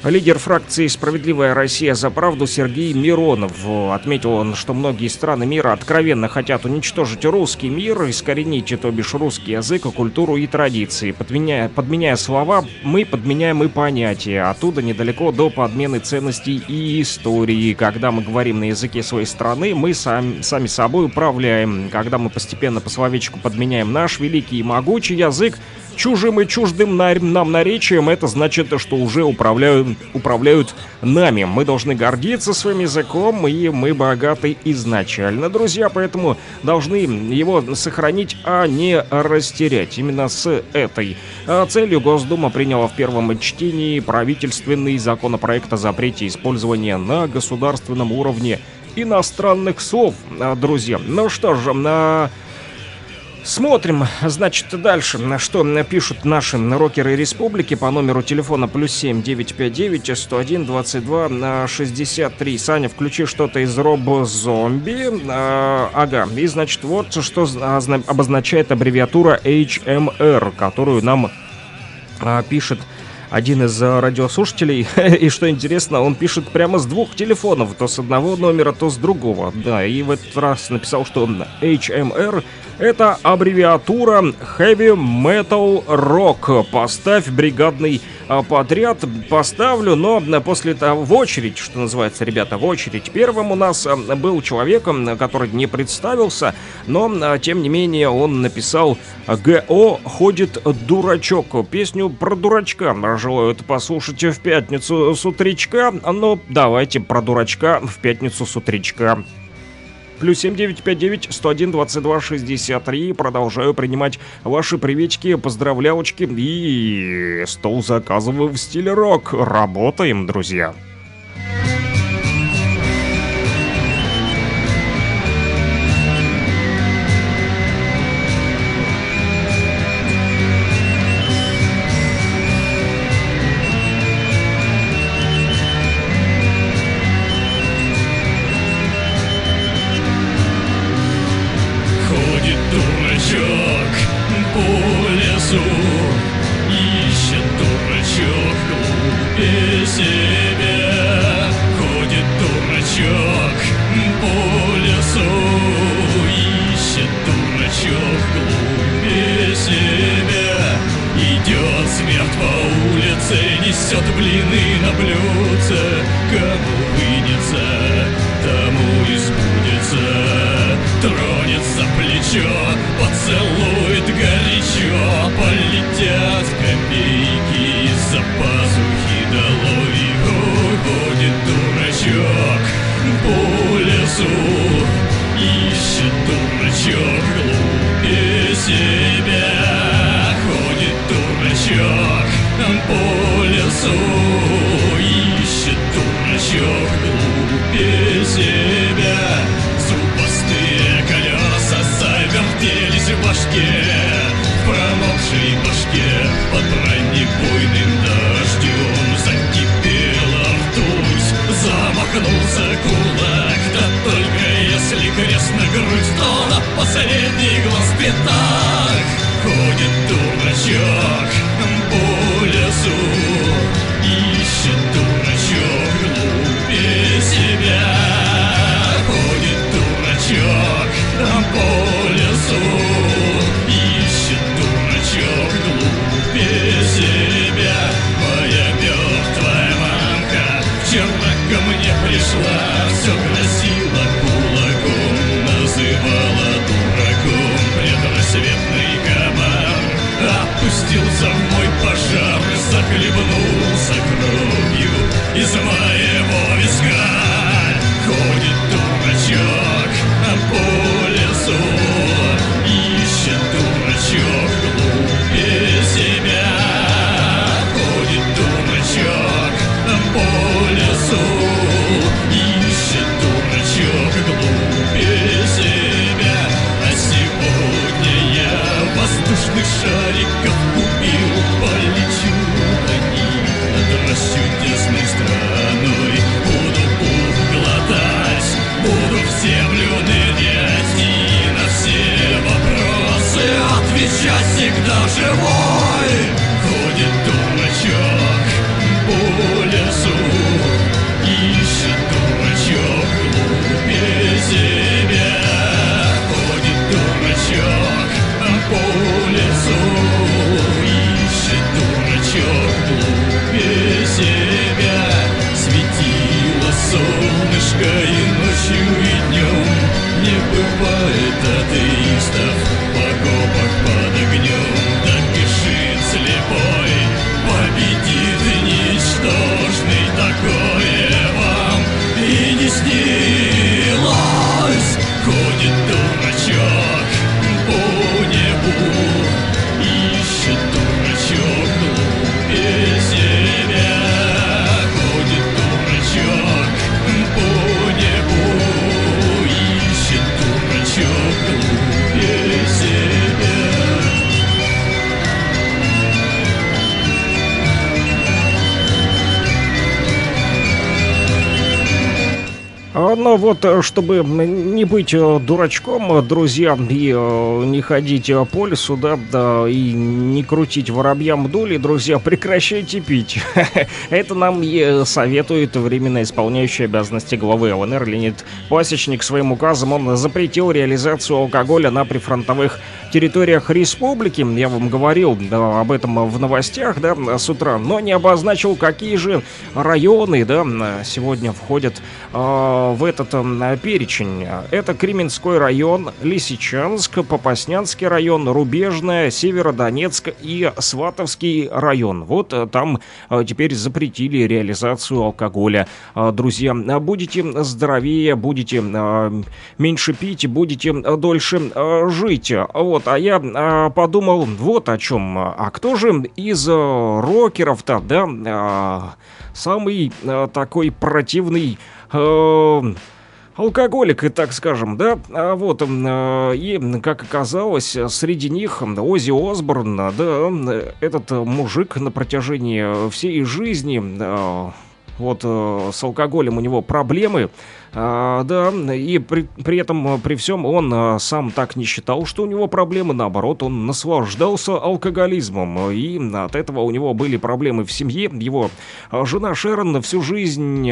Лидер фракции «Справедливая Россия за правду» Сергей Миронов отметил он, что многие страны мира откровенно хотят уничтожить русский мир, искоренить, то бишь русский язык, культуру и традиции. Подменяя, подменяя слова, мы подменяем и понятия. Оттуда недалеко до подмены ценностей и истории. Когда мы говорим на языке своей страны, мы сами, сами собой управляем. Когда мы постепенно по словечку подменяем наш великий и могучий язык, чужим и чуждым нам наречием, это значит, что уже управляют, управляют нами. Мы должны гордиться своим языком, и мы богаты изначально, друзья, поэтому должны его сохранить, а не растерять. Именно с этой а, целью Госдума приняла в первом чтении правительственный законопроект о запрете использования на государственном уровне иностранных слов, а, друзья. Ну что же, на... Смотрим, значит, дальше, на что пишут наши рокеры республики по номеру телефона плюс 7 959 101 22 63. Саня, включи что-то из Робо Зомби. А, ага, и значит, вот что обозначает аббревиатура HMR, которую нам а, пишет один из э, радиослушателей, и что интересно, он пишет прямо с двух телефонов, то с одного номера, то с другого. Да, и в этот раз написал, что HMR это аббревиатура Heavy Metal Rock. Поставь бригадный а, подряд, поставлю, но после того в очередь, что называется, ребята, в очередь. Первым у нас а, был человек, который не представился, но а, тем не менее он написал ГО ходит дурачок. Песню про дурачка желают послушать в пятницу с утречка. Ну, давайте про дурачка в пятницу с утречка. Плюс 7959 101 22 63. Продолжаю принимать ваши приветики, поздравлялочки и стол заказываю в стиле рок. Работаем, друзья. По Вот, э, чтобы не быть э, дурачком, друзья, и э, не ходить по лесу, да, да, и не крутить воробьям дули, друзья, прекращайте пить. Это нам советует временно исполняющий обязанности главы ЛНР Леонид Пасечник. Своим указом он запретил реализацию алкоголя на прифронтовых территориях республики. Я вам говорил да, об этом в новостях, да, с утра, но не обозначил, какие же районы, да, сегодня входят э, в этот э, перечень. Это Кременской район, Лисичанск, Попаснянский район, Рубежная, Северодонецк и Сватовский район. Вот э, там э, теперь запретили реализацию алкоголя. Э, Друзья, будете здоровее, будете меньше пить, будете дольше жить. Вот, а я подумал вот о чем. А кто же из рокеров-то, да, самый такой противный э, алкоголик, и так скажем, да, а вот, э, и, как оказалось, среди них Ози Осборн, да, этот мужик на протяжении всей жизни, э, вот, э, с алкоголем у него проблемы, а, да, и при, при этом, э, при всем, он э, сам так не считал, что у него проблемы, наоборот, он наслаждался алкоголизмом, и от этого у него были проблемы в семье, его э, жена Шерон всю жизнь,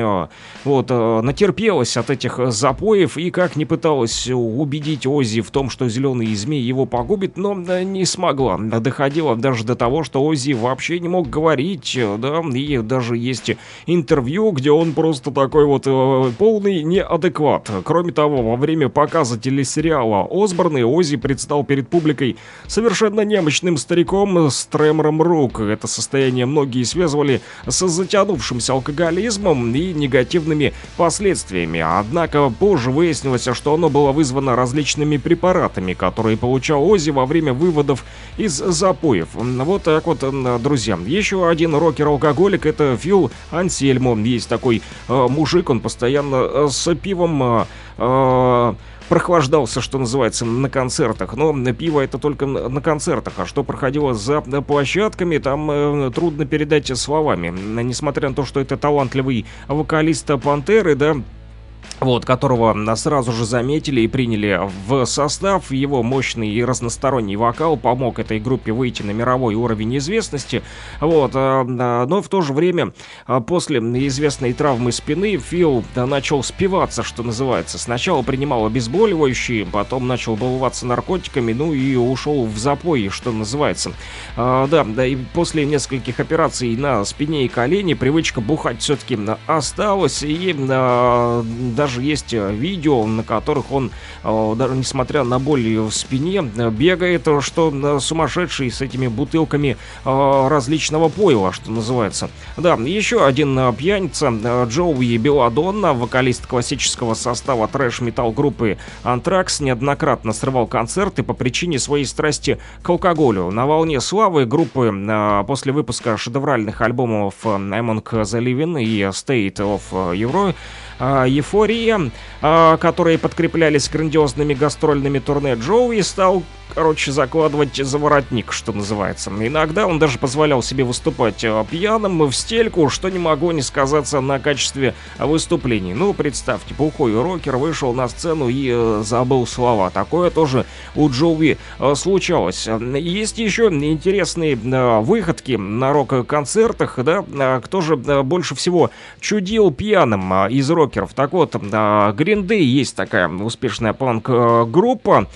вот, натерпелась от этих запоев, и как не пыталась убедить Ози в том, что зеленый змей его погубит, но не смогла, доходила даже до того, что Ози вообще не мог говорить, да, и даже есть интервью, где он просто такой вот э, полный неадекват. Кроме того, во время показа телесериала Осборн и Ози предстал перед публикой совершенно немощным стариком с тремором рук. Это состояние многие связывали с затянувшимся алкоголизмом и негативными последствиями. Однако позже выяснилось, что оно было вызвано различными препаратами, которые получал Ози во время выводов из запоев. Вот так вот, друзья. Еще один рокер-алкоголик это Фил Ансельмо. Есть такой э, мужик, он постоянно э, с пивом э, прохлаждался, что называется, на концертах. Но пиво это только на концертах. А что проходило за площадками, там э, трудно передать словами. Несмотря на то, что это талантливый вокалист Пантеры, да, вот, которого сразу же заметили и приняли в состав. Его мощный и разносторонний вокал помог этой группе выйти на мировой уровень известности. Вот, а, но в то же время, а, после известной травмы спины, Фил начал спиваться, что называется. Сначала принимал обезболивающие, потом начал баловаться наркотиками, ну и ушел в запой, что называется. А, да, да, и после нескольких операций на спине и колене привычка бухать все-таки осталась, и а, даже есть э, видео, на которых он, э, даже несмотря на боль в спине, э, бегает, что сумасшедший с этими бутылками различного пойла, что называется. Да, еще один пьяница, Джоуи Беладонна, вокалист классического состава трэш-метал группы Антракс, неоднократно срывал концерты по причине своей страсти к алкоголю. На волне славы группы после выпуска шедевральных альбомов Among the Living и State of Euro а, «Эйфория», а, которые подкреплялись грандиозными гастрольными турне, Джоуи стал короче, закладывать за воротник, что называется. Иногда он даже позволял себе выступать э, пьяным в стельку, что не могло не сказаться на качестве выступлений. Ну, представьте, бухой рокер вышел на сцену и э, забыл слова. Такое тоже у Джоуи э, случалось. Есть еще интересные э, выходки на рок-концертах, да, э, кто же больше всего чудил пьяным э, из рокеров. Так вот, Green есть такая успешная панк-группа, а,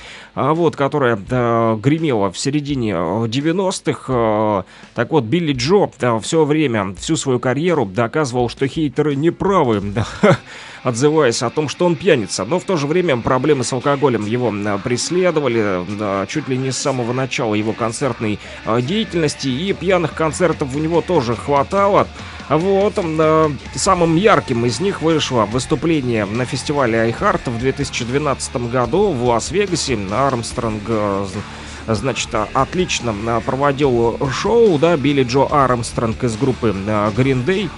вот, которая э, гремела в середине э, 90-х. э, так вот, Билли Джо все время, всю свою карьеру доказывал, что хейтеры неправы, отзываясь о том, что он пьяница. Но в то же время проблемы с алкоголем его э, преследовали э, чуть ли не с самого начала его концертной э, деятельности. И пьяных концертов у него тоже хватало. Вот, э, самым ярким из них вышло выступление на фестивале iHeart в 2012 году в Лас-Вегасе. Армстронг э, значит, отлично проводил шоу, да, Билли Джо Армстронг из группы Green Day.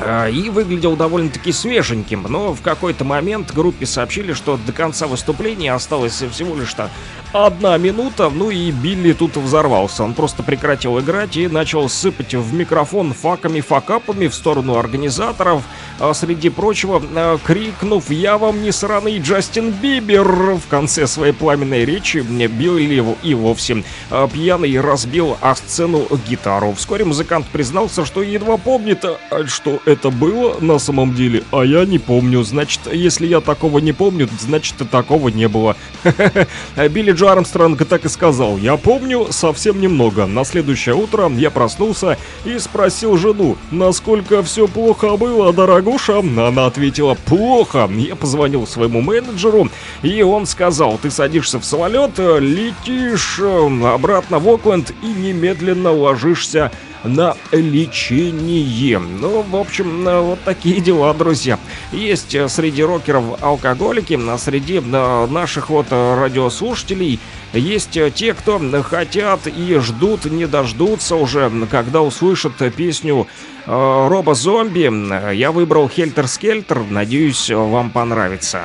А, И выглядел довольно-таки свеженьким, но в какой-то момент группе сообщили, что до конца выступления осталось всего лишь-то одна минута, ну и Билли тут взорвался. Он просто прекратил играть и начал сыпать в микрофон факами, факапами в сторону организаторов, а среди прочего а, крикнув «Я вам не сраный Джастин Бибер!» в конце своей пламенной речи мне Билли его и вовсе а, пьяный разбил о сцену гитару. Вскоре музыкант признался, что едва помнит, а, что это было на самом деле, а я не помню. Значит, если я такого не помню, значит, и такого не было. Билли Джо Армстронг так и сказал. Я помню совсем немного. На следующее утро я проснулся и спросил жену, насколько все плохо было, дорогуша. Она ответила, плохо. Я позвонил своему менеджеру, и он сказал, ты садишься в самолет, летишь э, обратно в Окленд и немедленно ложишься на лечение. Ну, в общем, вот такие дела, друзья. Есть э, среди рокеров алкоголики, а среди э, наших вот радиослушателей есть э, те, кто хотят и ждут, не дождутся уже, когда услышат песню э, Роба Зомби. Я выбрал Хельтер Скельтер, надеюсь, вам понравится.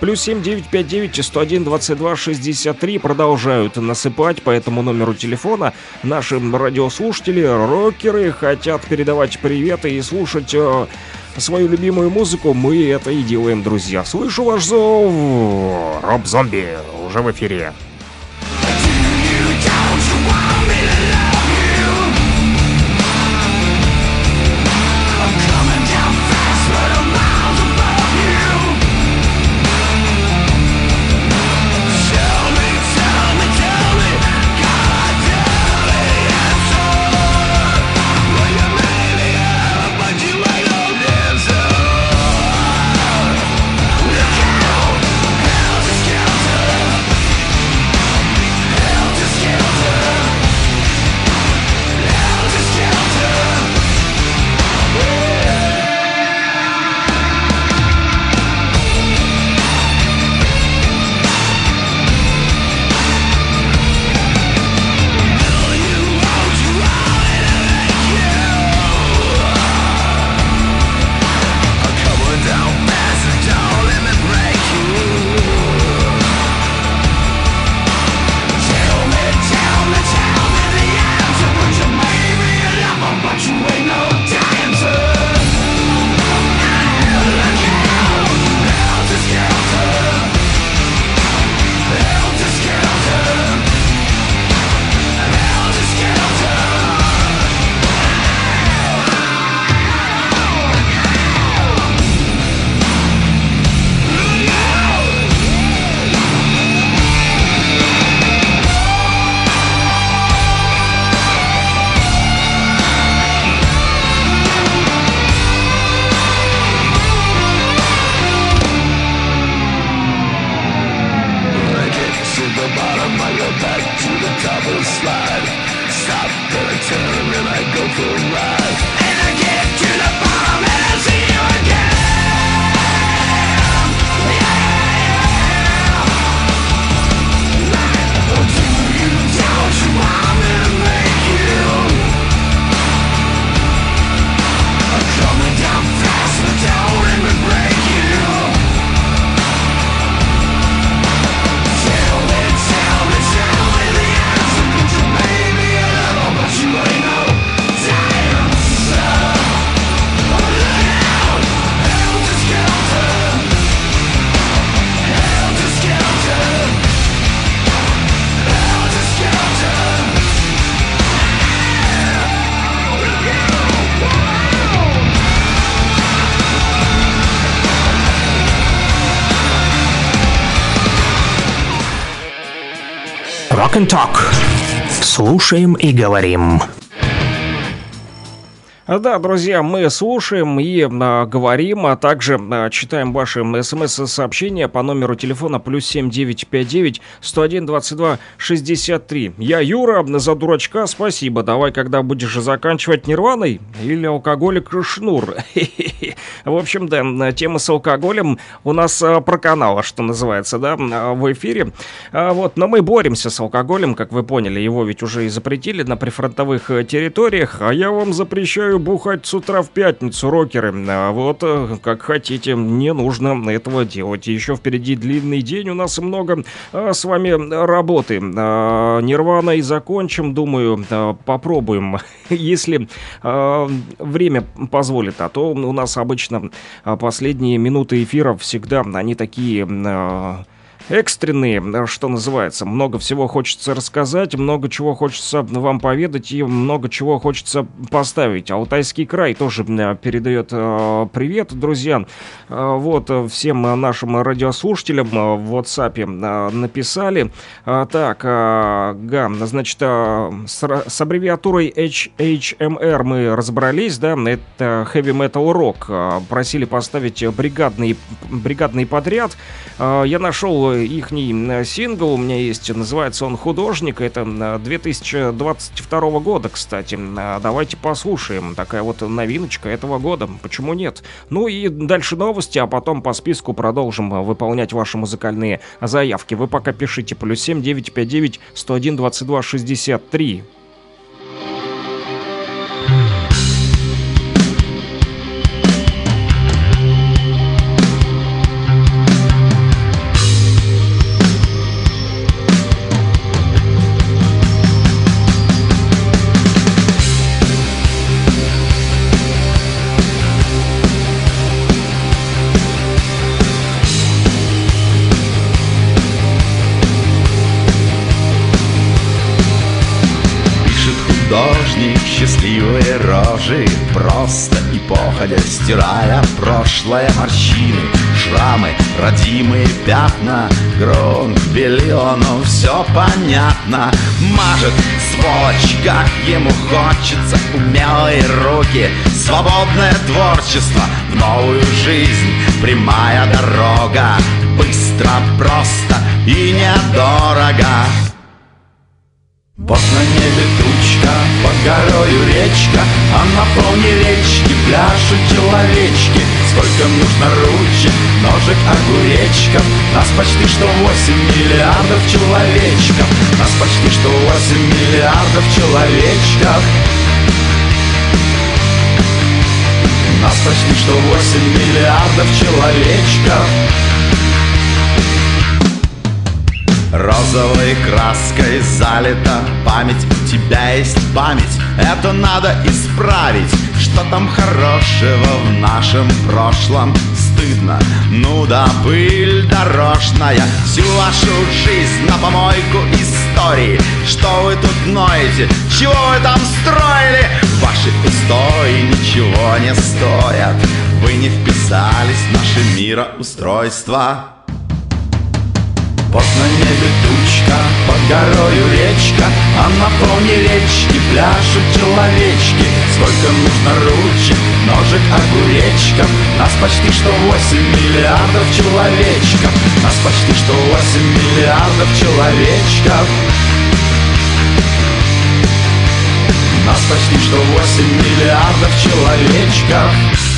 Плюс 7959 101 22 63 продолжают насыпать по этому номеру телефона. Наши радиослушатели, рокеры хотят передавать приветы и слушать э, свою любимую музыку. Мы это и делаем, друзья. Слышу ваш зов. Роб Зомби уже в эфире. And Talk. Слушаем и говорим. А, Да, друзья, мы слушаем и а, говорим, а также а, читаем ваши смс-сообщения по номеру телефона плюс 7959 101 22 63. Я Юра, за дурачка спасибо. Давай, когда будешь заканчивать нирваной или алкоголик шнур. В общем, да, тема с алкоголем у нас а, проканала, что называется, да, а, в эфире. А, Вот, но мы боремся с алкоголем, как вы поняли, его ведь уже и запретили на прифронтовых э, территориях, а я вам запрещаю бухать с утра в пятницу, рокеры. А Вот, э, как хотите, не нужно этого делать. Еще впереди длинный день, у нас много с вами работы. А, Нирваной закончим, думаю, попробуем. Если время позволит, а то у нас обычно а, последние минуты эфира всегда, они такие... а, экстренные, э, что называется. Много всего хочется рассказать, много чего хочется вам поведать и много чего хочется поставить. Алтайский край тоже э, передает э, привет, друзья. Вот всем нашим радиослушателям в WhatsApp написали. А, так, га, значит, с, аббревиатурой HHMR мы разобрались, да, это Heavy Metal Rock. Просили поставить бригадный, бригадный подряд. Я нашел их сингл, у меня есть, называется он «Художник», это э, 2022 года, кстати. Э, Давайте послушаем, такая вот новиночка этого года, почему нет? Ну и дальше новости, а потом по списку продолжим э, выполнять ваши музыкальные заявки. Вы пока пишите плюс 7 959 101 22 63. Счастливые рожи Просто и походя стирая прошлое морщины Шрамы, родимые пятна Грунт белила, но все понятно. Мажет сволочь, как ему хочется Умелые руки, свободное творчество В новую жизнь прямая дорога Быстро, просто и недорого вот на небе тучка, под горою речка А на фоне речки пляшут человечки. Сколько нужно ручек, ножек, огуречков. Нас почти что 8 миллиардов человечков. Нас почти что 8 миллиардов человечков. Нас почти что 8 миллиардов человечков Розовой краской залита память. Тебя есть память, это надо исправить. Что там хорошего в нашем прошлом? Стыдно, ну да, пыль дорожная. Всю вашу жизнь на помойку истории. Что вы тут ноете, чего вы там строили? Ваши устои ничего не стоят. Вы не вписались в наше мироустройство вот на небе тучка, под горою речка А на фоне речки пляшут человечки. Сколько нужно ручек, ножек, огуречков? Нас почти что 8 миллиардов человечков. Нас почти что 8 миллиардов человечков. Нас почти что 8 миллиардов человечков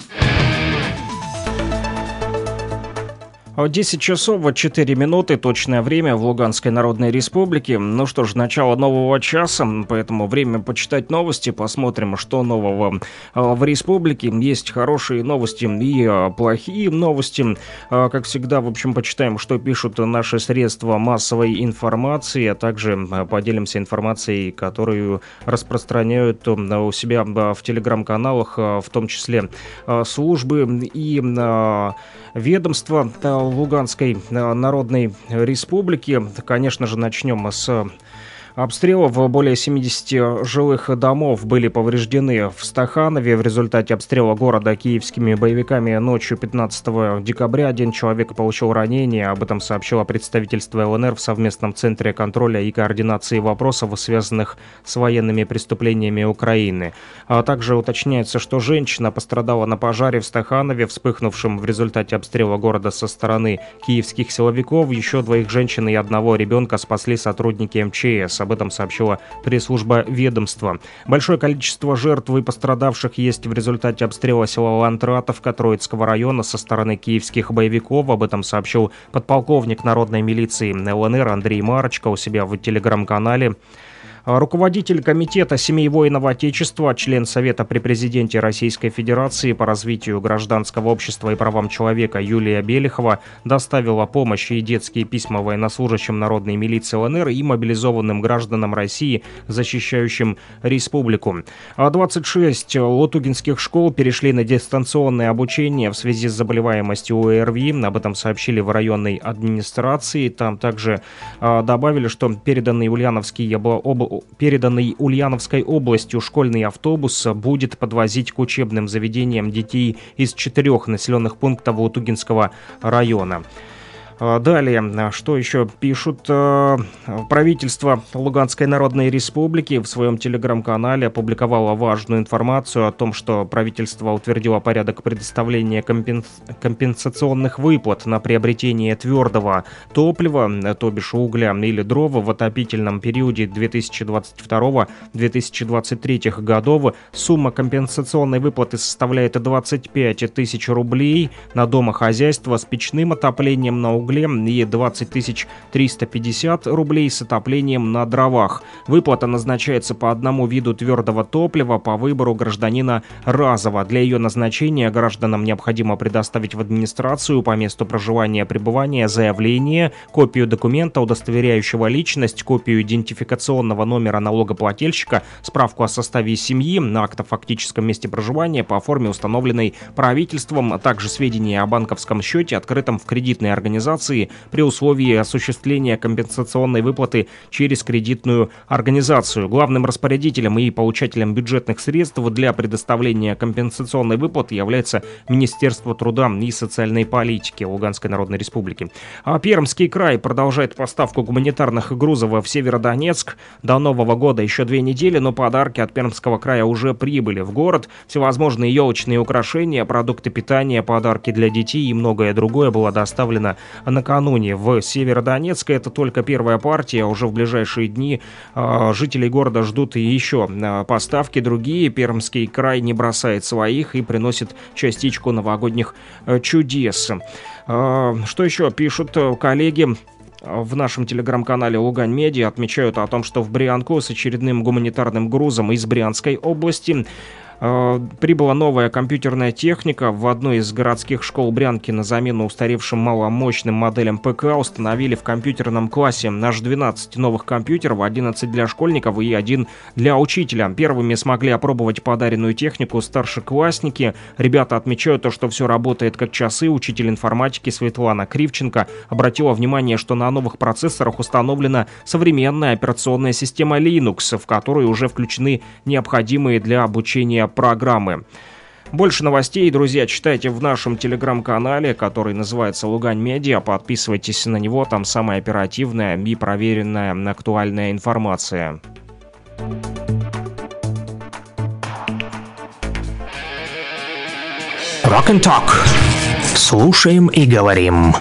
10 часов 4 минуты, точное время в Луганской Народной Республике. Ну что ж, начало нового часа, поэтому время почитать новости, посмотрим, что нового а, в республике. Есть хорошие новости и а, плохие новости. А, Как всегда, в общем, почитаем, что пишут наши средства массовой информации, а также а, поделимся информацией, которую распространяют а, у себя а, в телеграм-каналах, а, в том числе а, службы и а, ведомства а, Луганской а, Народной Республики. Конечно же, начнем с обстрелов. Более 70 жилых домов были повреждены в Стаханове в результате обстрела города киевскими боевиками ночью 15 декабря. Один человек получил ранение. Об этом сообщило представительство ЛНР в совместном центре контроля и координации вопросов, связанных с военными преступлениями Украины. А также уточняется, что женщина пострадала на пожаре в Стаханове, вспыхнувшем в результате обстрела города со стороны киевских силовиков. Еще двоих женщин и одного ребенка спасли сотрудники МЧС. Об этом сообщила пресс-служба ведомства. Большое количество жертв и пострадавших есть в результате обстрела села Лантратовка Троицкого района со стороны киевских боевиков. Об этом сообщил подполковник народной милиции ЛНР Андрей Марочка у себя в телеграм-канале. А Руководитель Комитета семей воинов Отечества, член Совета при президенте Российской Федерации по развитию гражданского общества и правам человека Юлия Белихова доставила помощь и детские письма военнослужащим народной милиции ЛНР и мобилизованным гражданам России, защищающим республику. А 26 лутугинских школ перешли на дистанционное обучение в связи с заболеваемостью ОРВИ. Об этом сообщили в районной администрации. Там также а, добавили, что переданный Ульяновский обла- об- переданный Ульяновской областью школьный автобус будет подвозить к учебным заведениям детей из четырех населенных пунктов Лутугинского района. А, Далее, что еще пишут? А, Правительство Луганской Народной Республики в своем телеграм-канале опубликовало важную информацию о том, что правительство утвердило порядок предоставления компенс- компенсационных выплат на приобретение твердого топлива, э, то бишь угля или дрова в отопительном периоде 2022-2023 годов. Сумма компенсационной выплаты составляет 25 тысяч рублей на домохозяйство с печным отоплением на угле и 20 тысяч 350 рублей с отоплением на дровах. Выплата назначается по одному виду твердого топлива по выбору гражданина разово. Для ее назначения гражданам необходимо предоставить в администрацию по месту проживания пребывания заявление, копию документа, удостоверяющего личность, копию идентификационного номера налогоплательщика, справку о составе семьи, акт о фактическом месте проживания по форме, установленной правительством, а также сведения о банковском счете, открытом в кредитной организации при условии осуществления компенсационной выплаты через кредитную организацию. Главным распорядителем и получателем бюджетных средств для предоставления компенсационной выплаты является Министерство труда и социальной политики Луганской Народной Республики. А Пермский край продолжает поставку гуманитарных грузов в Северодонецк. До Нового года еще две недели, но подарки от Пермского края уже прибыли в город. Всевозможные елочные украшения, продукты питания, подарки для детей и многое другое было доставлено накануне в Северодонецк. Это только первая партия. Уже в ближайшие дни э, жителей города ждут еще э, поставки другие. Пермский край не бросает своих и приносит частичку новогодних э, чудес. Э, Что еще пишут э, коллеги? В нашем телеграм-канале Лугань Медиа отмечают о том, что в Брянку с очередным гуманитарным грузом из Брянской области Прибыла новая компьютерная техника. В одной из городских школ Брянки на замену устаревшим маломощным моделям ПК установили в компьютерном классе аж 12 новых компьютеров, 11 для школьников и один для учителя. Первыми смогли опробовать подаренную технику старшеклассники. Ребята отмечают то, что все работает как часы. Учитель информатики Светлана Кривченко обратила внимание, что на новых процессорах установлена современная операционная система Linux, в которую уже включены необходимые для обучения программы. Больше новостей, друзья, читайте в нашем телеграм-канале, который называется Лугань Медиа. Подписывайтесь на него, там самая оперативная и проверенная актуальная информация. Rock and Talk. Слушаем и говорим.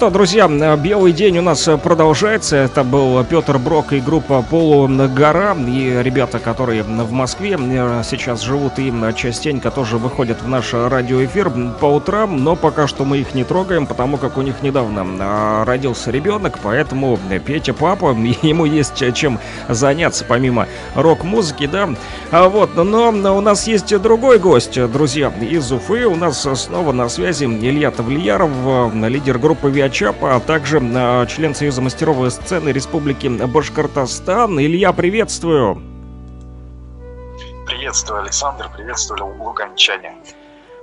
Что, друзья, э, белый день у нас э, продолжается. Это был Петр Брок и группа Полугора. И ребята, которые в Москве э, сейчас живут и частенько тоже выходят в наш радиоэфир по утрам. Но пока что мы их не трогаем, потому как у них недавно а, родился ребенок. Поэтому Петя папа, ему есть э, чем заняться помимо рок-музыки, да. А вот, но у нас есть другой гость, друзья, из Уфы. У нас снова на связи Илья Тавлияров, э, лидер группы Виачапа, а также э, член Союза мастеров сцены Республики Башкортостан. Илья, приветствую! Приветствую, Александр, приветствую, луганчане.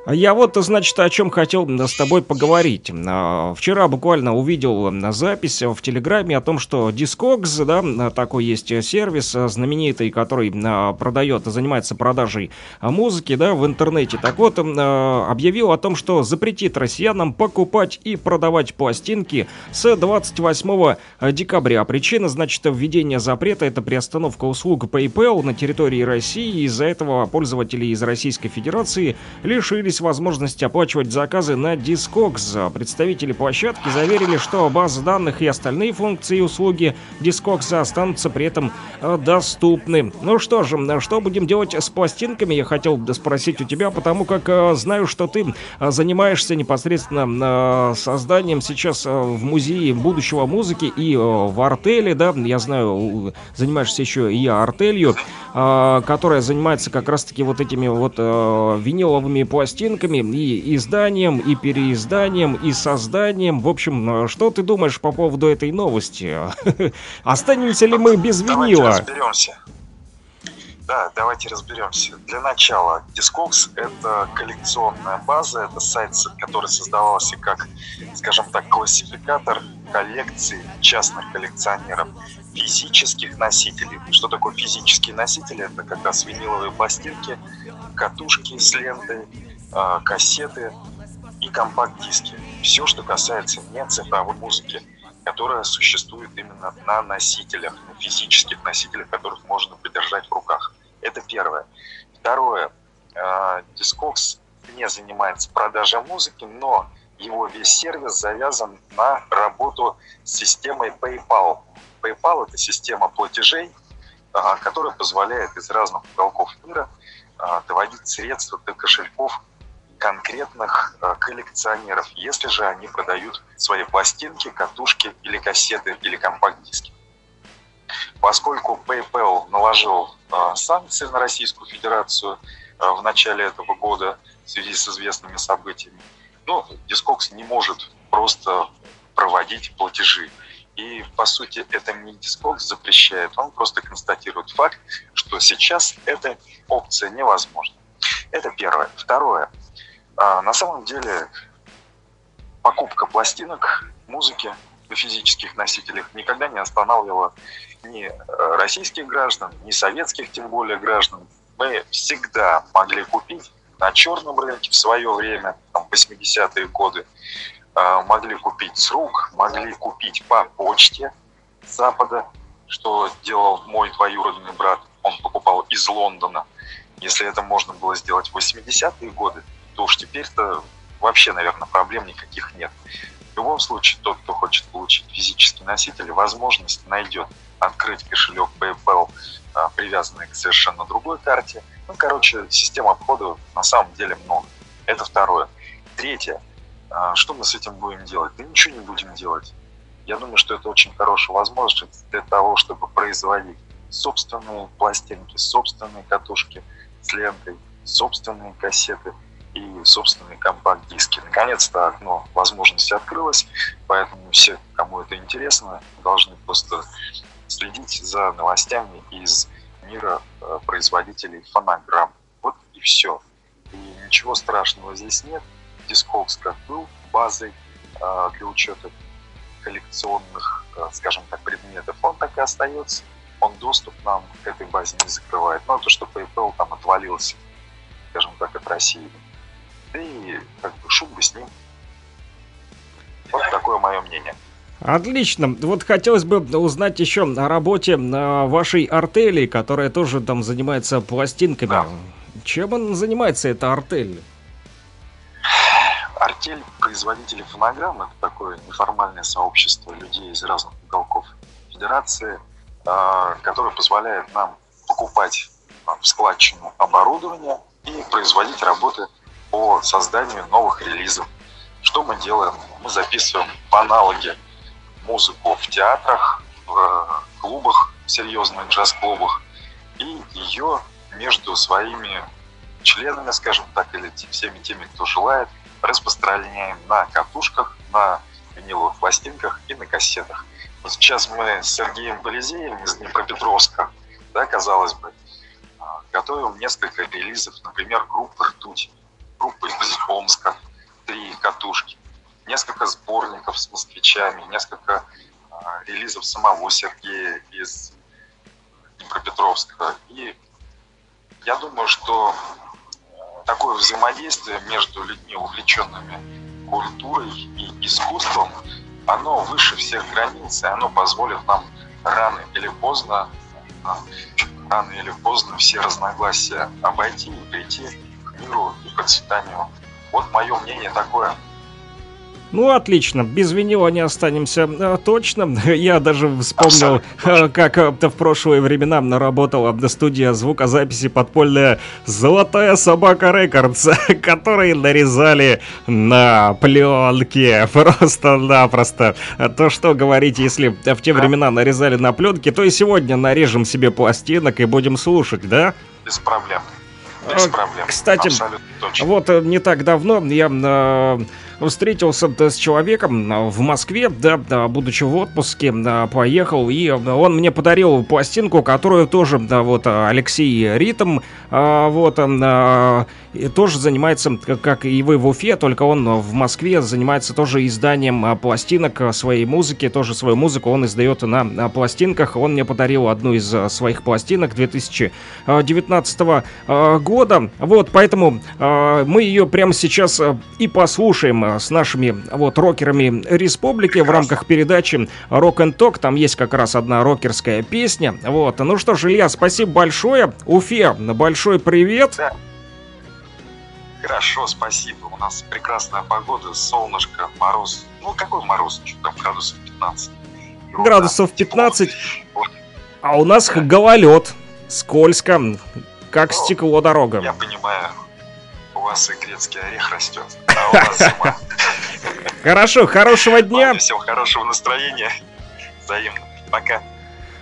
А Я вот, значит, о чем хотел с тобой поговорить. А, Вчера буквально увидел на запись в Телеграме о том, что Discogs, да, такой есть сервис знаменитый, который а, продает, занимается продажей а, музыки, да, в интернете. Так вот, а, объявил о том, что запретит россиянам покупать и продавать пластинки с 28 декабря. Причина, значит, введения запрета – это приостановка услуг PayPal на территории России. Из-за этого пользователи из Российской Федерации лишились есть возможность оплачивать заказы на Discogs. Представители площадки заверили, что база данных и остальные функции и услуги Discogs останутся при этом э, доступны. Ну что же, что будем делать с пластинками, я хотел спросить у тебя, потому как э, знаю, что ты э, занимаешься непосредственно созданием сейчас в музее будущего музыки и в артели, да, я знаю, занимаешься еще и артелью, которая занимается как раз-таки вот этими вот виниловыми пластинками и изданием, и переизданием, и созданием. В общем, э, что ты думаешь по поводу этой новости? Останемся ли мы без Давайте винила? разберемся. Да, давайте разберемся. Для начала, Discogs — это коллекционная база, это сайт, который создавался как, скажем так, классификатор коллекций частных коллекционеров физических носителей. Что такое физические носители? Это как раз виниловые пластинки, катушки с лентой, кассеты и компакт-диски. Все, что касается не цифровой музыки, которая существует именно на носителях, на физических носителях, которых можно подержать в руках. Это первое. Второе. э, Discogs не занимается продажей музыки, но его весь сервис завязан на работу с системой PayPal. PayPal – это система платежей, а, которая позволяет из разных уголков мира а, доводить средства до кошельков конкретных а, коллекционеров, если же они продают свои пластинки, катушки или кассеты или компакт-диски. Поскольку PayPal наложил а, санкции на Российскую Федерацию а, в начале этого года в связи с известными событиями, ну, Discogs не может просто проводить платежи. И, по сути, это не Discogs запрещает, он просто констатирует факт, что сейчас эта опция невозможна. Это первое. Второе. А, На самом деле покупка пластинок, музыки на физических носителях никогда не останавливала ни э, российских граждан, ни советских, тем более граждан. Мы всегда могли купить на черном рынке в свое время, там, 80-е годы, э, могли купить с рук, могли купить по почте с Запада, что делал мой двоюродный брат. Он покупал из Лондона. Если это можно было сделать в 80-е годы, то уж теперь-то вообще, наверное, проблем никаких нет. В любом случае, тот, кто хочет получить физический носитель, возможность найдет открыть кошелек PayPal, а, привязанный к совершенно другой карте. Ну, короче, систем обхода на самом деле много. Это второе. Третье. А, Что мы с этим будем делать? Да ничего не будем делать. Я думаю, что это очень хорошая возможность для того, чтобы производить собственные пластинки, собственные катушки с лентой, собственные кассеты и собственные компакт-диски. Наконец-то окно возможности открылось, поэтому все, кому это интересно, должны просто следить за новостями из мира э, производителей фонограмм. Вот и все. И ничего страшного здесь нет. Discogs как был базой э, для учета коллекционных, э, скажем так, предметов, он так и остается. Он доступ нам к этой базе не закрывает. Но то, что PayPal там отвалился, скажем так, от России. Да и как бы шум бы с ним. Вот такое мое мнение. Отлично. Вот хотелось бы узнать еще о работе э, вашей артели, которая тоже там занимается пластинками. Чем он занимается, эта артель? Артель производителей фонограмм – это такое неформальное сообщество людей из разных уголков Федерации, э, которое позволяет нам покупать э, в складчину оборудование и производить работы по созданию новых релизов. Что мы делаем? Мы записываем по аналоге музыку в театрах, в э, клубах, серьезных джаз-клубах, и ее между своими членами, скажем так, или всеми теми, кто желает, распространяем на катушках, на виниловых пластинках и на кассетах. Вот сейчас мы с Сергеем Болезеем из Днепропетровска, да, казалось бы, а, готовим несколько релизов, например, группы «Ртуть», группы из Омска, три катушки, несколько сборников с москвичами, несколько а, релизов самого Сергея из Днепропетровска. И я думаю, что такое взаимодействие между людьми, увлеченными культурой и искусством, оно выше всех границ, и оно позволит нам рано или поздно, а, рано или поздно все разногласия обойти и прийти миру и процветанию Вот мое мнение такое. Ну, отлично, без винила не останемся э, точно. Я даже вспомнил, э, как э, в прошлые времена работала студия звукозаписи подпольная «Золотая собака Рекордс», которые нарезали на пленке просто-напросто. То, что говорить, если в те времена нарезали на пленке, то и сегодня нарежем себе пластинок и будем слушать, да? Без проблем. Без А, проблем. Кстати, вот э, не так давно я э, встретился с человеком э, в Москве, да, да, будучи в отпуске, э, поехал, и он мне подарил пластинку, которую тоже, да, вот, Алексей Ритм, э, вот, он и тоже занимается, как- и вы в Уфе, только он в Москве занимается тоже изданием э, пластинок э, своей музыки, тоже свою музыку он издает на, пластинках. Он мне подарил одну из э, своих пластинок 2019 э, года. Вот, поэтому мы ее прямо сейчас и послушаем с нашими вот рокерами республики в рамках передачи Rock and Talk. Там есть как раз одна рокерская песня. Вот, ну что ж, Илья, спасибо большое. Уфе, большой привет. Хорошо, спасибо. У нас прекрасная погода, солнышко, мороз. Ну, какой мороз? Что там, градусов 15. Градусов 15. А у нас гололед. Скользко, как стекло дорога. Я понимаю, у вас и грецкий орех растет, а у нас зима. Хорошо, хорошего дня. Всем хорошего настроения. Взаимно. Пока.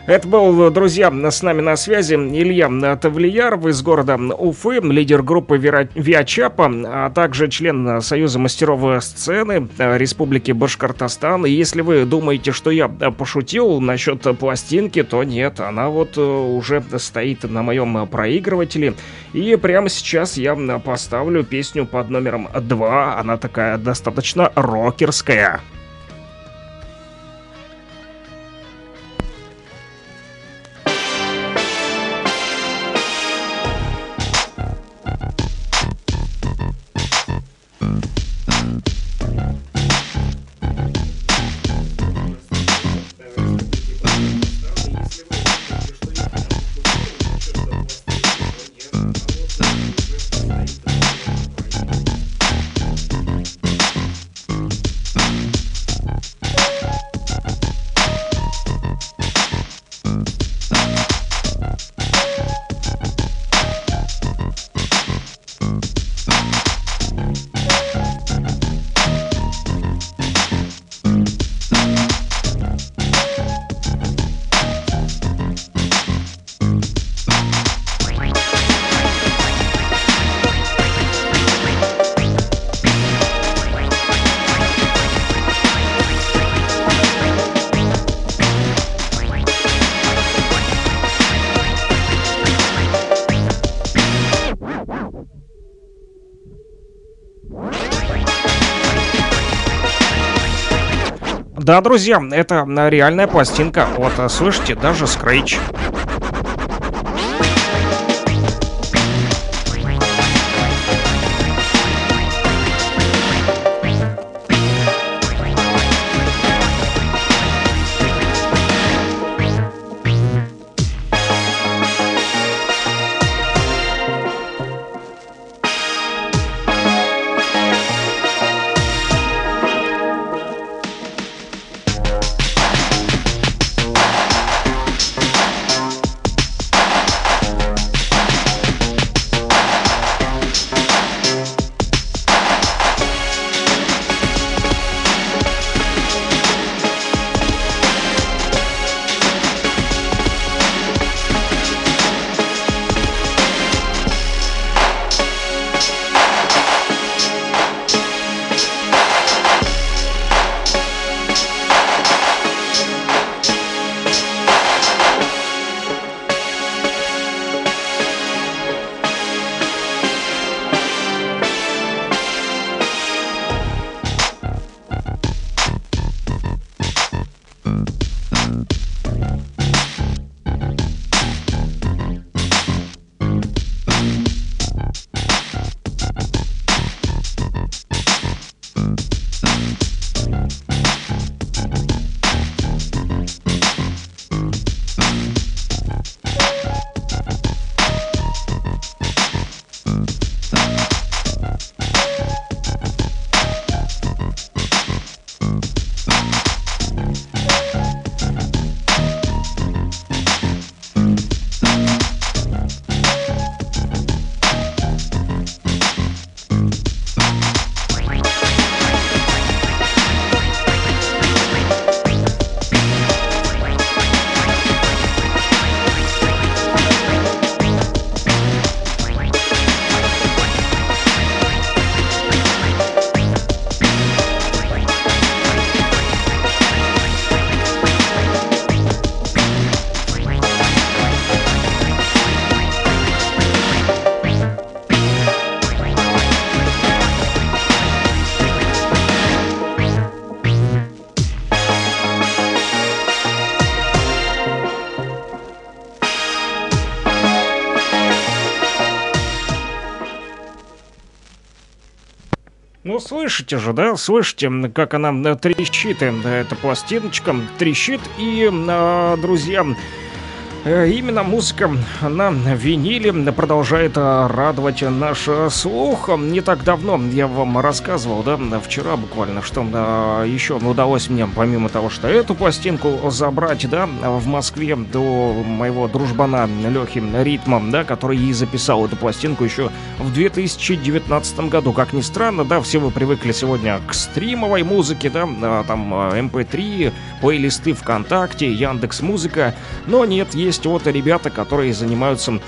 Это был, друзья, с нами на связи Илья Тавлияров из города Уфы, лидер группы Виачапа, а также член Союза мастеров сцены э, Республики Башкортостан. И если вы думаете, что я пошутил насчет пластинки, то нет, она вот э, уже стоит на моем проигрывателе. И прямо сейчас я поставлю песню под номером 2. Она такая достаточно рокерская. Да, друзья, это э, реальная пластинка. Вот, э, слышите, даже скретч. Слышите же, да, слышите, как она трещит, э, эта пластиночка трещит, и, а, друзья, именно музыка на виниле продолжает а, радовать наш а, слух. Не так давно я вам рассказывал, да, вчера буквально, что еще удалось мне, помимо того, что эту пластинку забрать, да, в Москве до моего дружбана Лехи Ритма, да, который и записал эту пластинку еще в 2019 году. Как ни странно, да, все вы привыкли сегодня к стримовой музыке, да, там а, MP3, плейлисты ВКонтакте, Яндекс Музыка, но нет, есть вот ребята, которые занимаются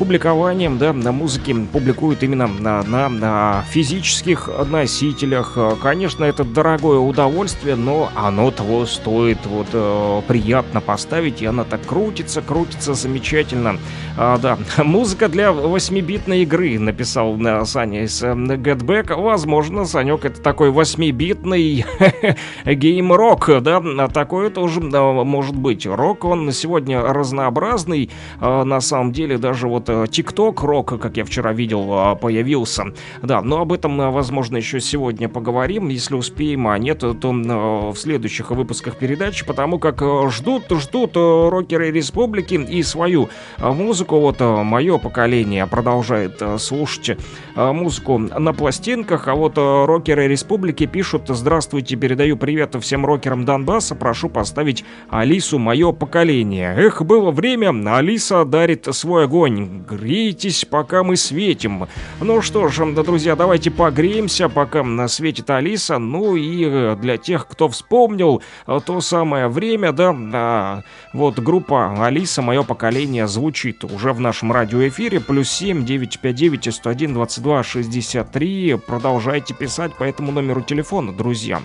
публикованием, да, на музыке публикуют именно на, на, на физических носителях. Э, Конечно, это дорогое удовольствие, но оно того стоит. Вот э, приятно поставить, и она так крутится, крутится замечательно. А, да, музыка для 8-битной игры, написал э, Саня из э, Getback. Возможно, Санек это такой 8-битный game-рок, да, а такое тоже э, может быть. Рок, он сегодня разнообразный, э, на самом деле даже вот TikTok рок, как я вчера видел, э, появился. Да, но об этом, э, возможно, еще сегодня поговорим, если успеем, а нет, то э, в следующих выпусках передач, потому как э, ждут, ждут э, рокеры республики и свою э, музыку. Вот мое поколение продолжает э, слушать э, музыку на пластинках, а вот э, рокеры республики пишут «Здравствуйте, передаю привет всем рокерам Донбасса, прошу поставить Алису «Мое поколение». Эх, было время, Алиса дарит свой огонь. Грейтесь, пока мы светим. Ну что ж, да, друзья, давайте погреемся, пока м, светит Алиса. Ну и для тех, кто вспомнил то самое время, да, а, вот группа Алиса «Мое поколение» звучит уже в нашем радиоэфире. Плюс 7 959 101 22 63. Продолжайте писать по этому номеру телефона, друзья.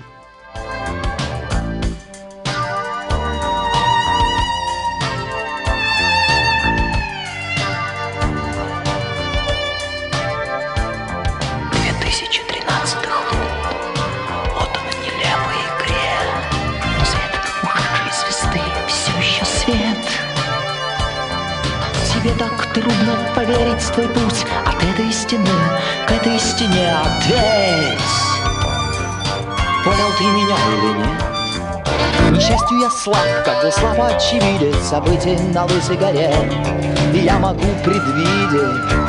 Вот в твой путь от этой стены к этой стене. Ответь, понял ты меня или нет? К несчастью, я слаб, как слава очевидец событий на лысой горе. И я могу предвидеть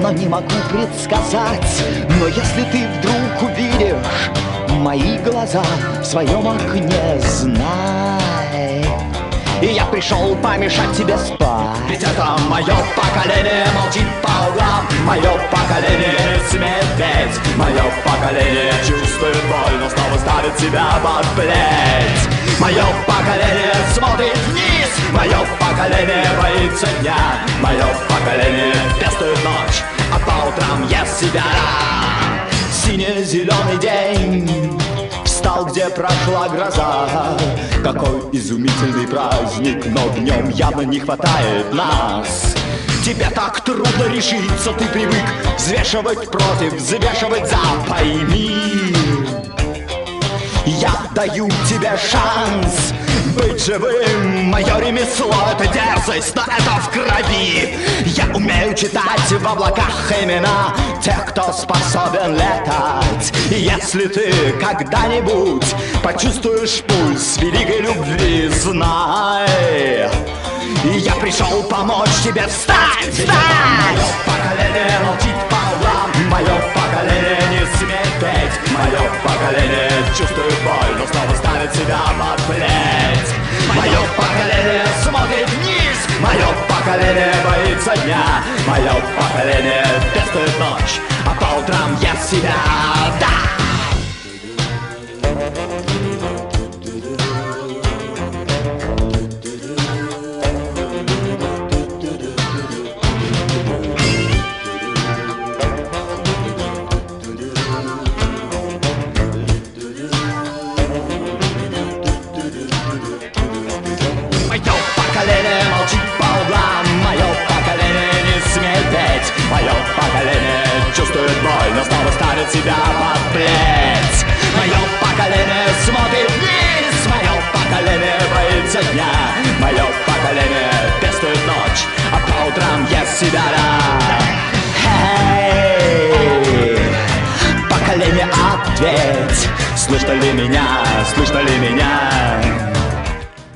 но не могу предсказать. Но если ты вдруг увидишь мои глаза в своем окне, знай. И я пришел помешать тебе спать. Ведь это мое поколение молчит по углам. Мое поколение не смеет петь. Мое поколение чувствует боль, но снова ставит себя под плеть. Мое поколение смотрит вниз. Мое поколение боится дня. Мое поколение пестует ночь, а по утрам ест себя. Сине-зеленый день Встал, где прошла гроза. Какой изумительный праздник Но в нем явно не хватает нас. Тебе так трудно решиться Ты привык взвешивать против Взвешивать за. Пойми Я даю тебе шанс быть живым Мое ремесло это дерзость, но это в крови Я умею читать в облаках имена Тех, кто способен летать если ты когда-нибудь почувствуешь пульс великой любви Знай, я пришел помочь тебе встать, встать! Мое поколение молчит Мое поколение не смеет петь. Мое поколение чувствует боль Но снова ставит себя под плеть. Мое поколение смотрит вниз. Мое поколение боится дня. Мое поколение пестует ночь А по утрам ест себя, да! Ответь Слышно ли меня, слышно ли меня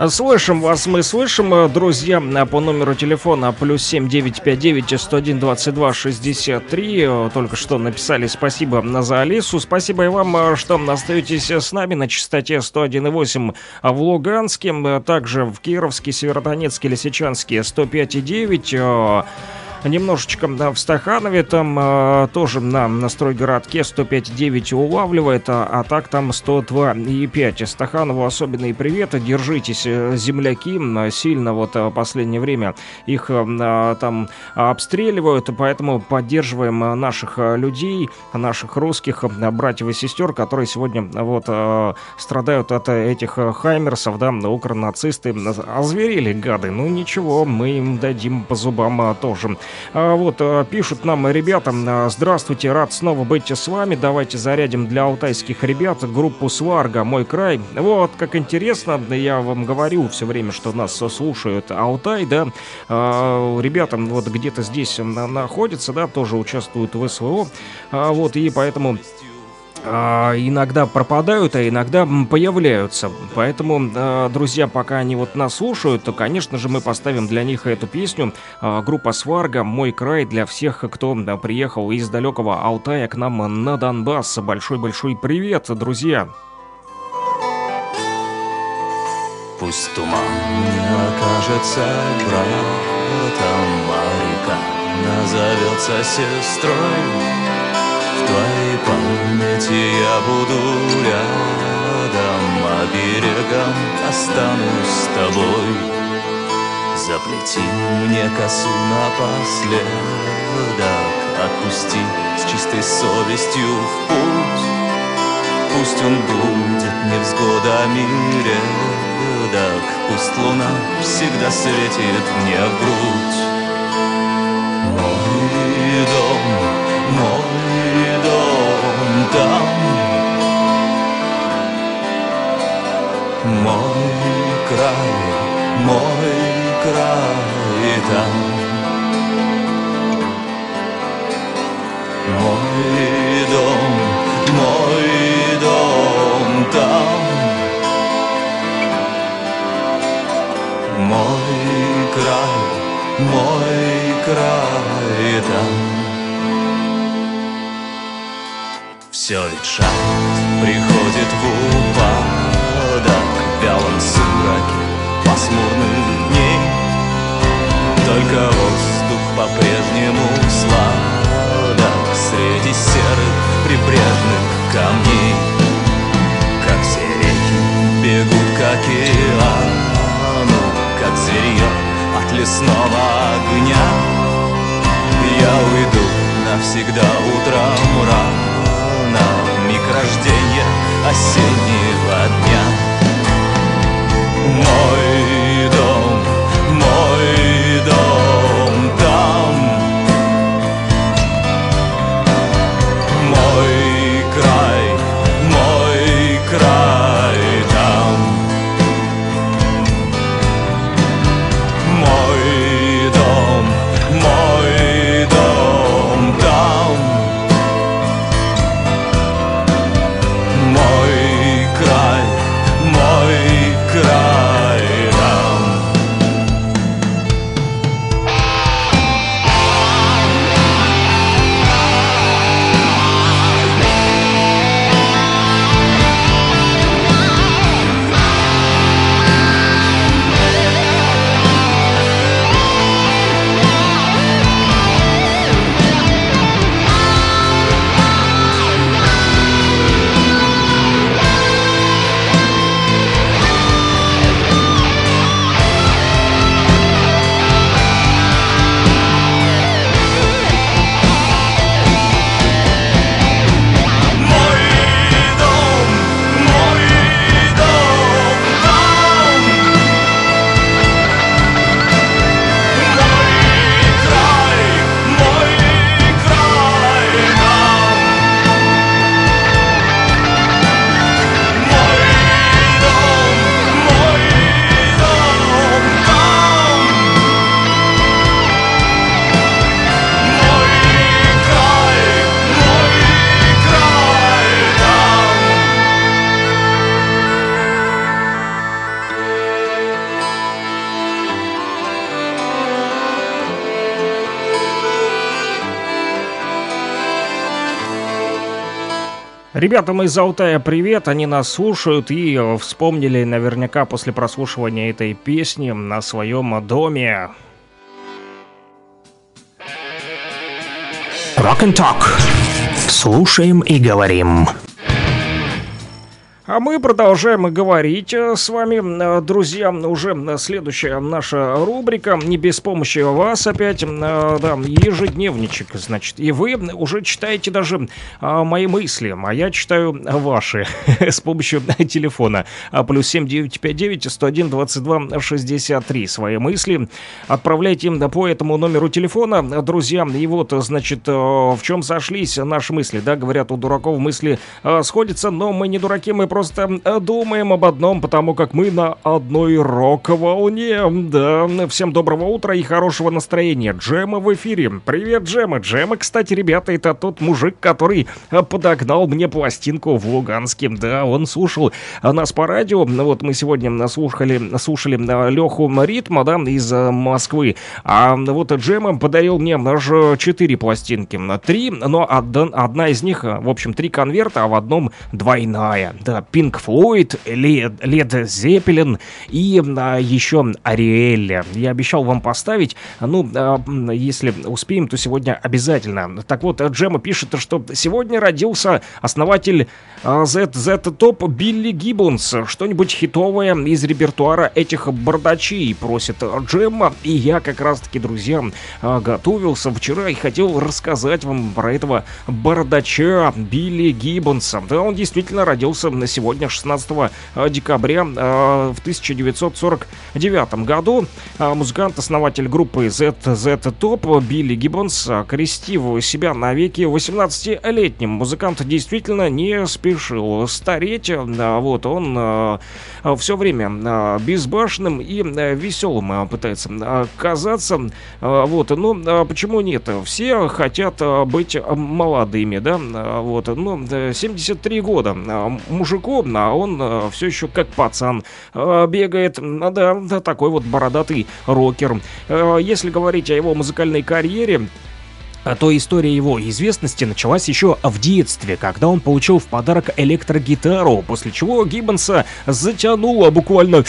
Слышим вас, мы слышим, э, друзья, э, по номеру телефона плюс 7959 101 22 63. Э, Только что написали спасибо за Алису. Спасибо и вам, э, что остаетесь с нами на частоте 101,8 в Луганске, э, также в Кировске, Северодонецке, Лисичанске 105,9. Немножечко да, в Стаханове там э, тоже на, на стройгородке 105,9 улавливает, а, а так там 102,5. Стаханову особенный привет, держитесь, э, земляки, сильно вот э, последнее время их э, а, там обстреливают, поэтому поддерживаем наших людей, наших русских братьев и сестер, которые сегодня вот э, страдают от этих хаймерсов, да, укронацисты, озверели гады, ну ничего, мы им дадим по зубам а, тоже. А, вот, а, пишут нам ребята, а, здравствуйте, рад снова быть с вами, давайте зарядим для алтайских ребят группу Сварга, мой край. Вот, как интересно, я вам говорю все время, что нас слушают Алтай, да, А, ребята вот где-то здесь на- находятся, да, тоже участвуют в СВО, вот, и поэтому иногда пропадают, а иногда появляются. Поэтому, а, друзья, пока они вот нас слушают, то, конечно же, мы поставим для них эту песню. А, Группа Сварга «Мой край» для всех, кто приехал из далекого Алтая к нам на Донбасс. Большой-большой привет, друзья! Пусть туман окажется братом, а река назовется сестрой. Твоей памяти я буду рядом, а берегом останусь с тобой. Заплети мне косу напоследок, отпусти с чистой совестью в путь. Пусть он будет невзгодами редок, Пусть луна всегда светит мне в грудь. Мой дом, мой там. Мой дом, мой дом там. Мой край, мой край там. Все ведь приходит в упадок В вялом сумраке пасмурных дней Только воздух по-прежнему сладок Среди серых прибрежных камней. Как все реки бегут к океану Как зверье от лесного огня. Я уйду навсегда утром рано Миг рождения осеннего дня. Мой дом, Ребятам из Алтая привет, они нас слушают и э, вспомнили наверняка после прослушивания этой песни на своем доме. Rock and Talk. Слушаем и говорим. А мы продолжаем говорить э, с вами, э, друзья. Уже следующая наша рубрика. Не без помощи вас опять. э, Да, ежедневничек, значит. И вы уже читаете даже а, мои мысли, а я читаю ваши с помощью телефона. А, Плюс 7959 101 22 63. Свои мысли отправляйте им по этому номеру телефона, друзья. И вот, значит, в чем сошлись наши мысли. Да, говорят, у дураков мысли сходятся, но мы не дураки, мы просто э, думаем об одном, потому как мы на одной рок-волне. Да, всем доброго утра и хорошего настроения. Джема в эфире. Привет, Джема. Джема, кстати, ребята, это тот мужик, который э, подогнал мне пластинку в Луганске. Да, он слушал э, нас по радио. Вот мы сегодня слушали, слушали э, Леху Ритма, да, из Москвы. А вот Джема подарил мне аж четыре пластинки. Три, но одна, из них, в общем, три конверта, а в одном двойная. Да, Pink Floyd, Led, Led Zeppelin и а, еще Ариэль. Я обещал вам поставить, ну, а, если успеем, то сегодня обязательно. Так вот, Джема пишет, что сегодня родился основатель а, ZZ Top Билли Гиббонс. Что-нибудь хитовое из репертуара этих бардачей, просит Джемма. И я как раз-таки, друзья, а, готовился вчера и хотел рассказать вам про этого бардача Билли Гиббонса. Да, он действительно родился на сегодня, 16 декабря а, в 1949 году. А, Музыкант, основатель группы ZZ Top Билли Гиббонс, крестив себя навеки 18-летним. Музыкант действительно не спешил стареть. Вот он все время безбашенным и веселым пытается казаться. Вот, ну почему нет? Все хотят быть молодыми, да? Вот, ну, да, 73 года а, мужику, а он все еще как пацан а, бегает. Да, да, такой вот бородатый рокер. А, Если говорить о его музыкальной карьере, а то история его известности началась еще в детстве, когда он получил в подарок электрогитару, после чего Гиббонса затянуло буквально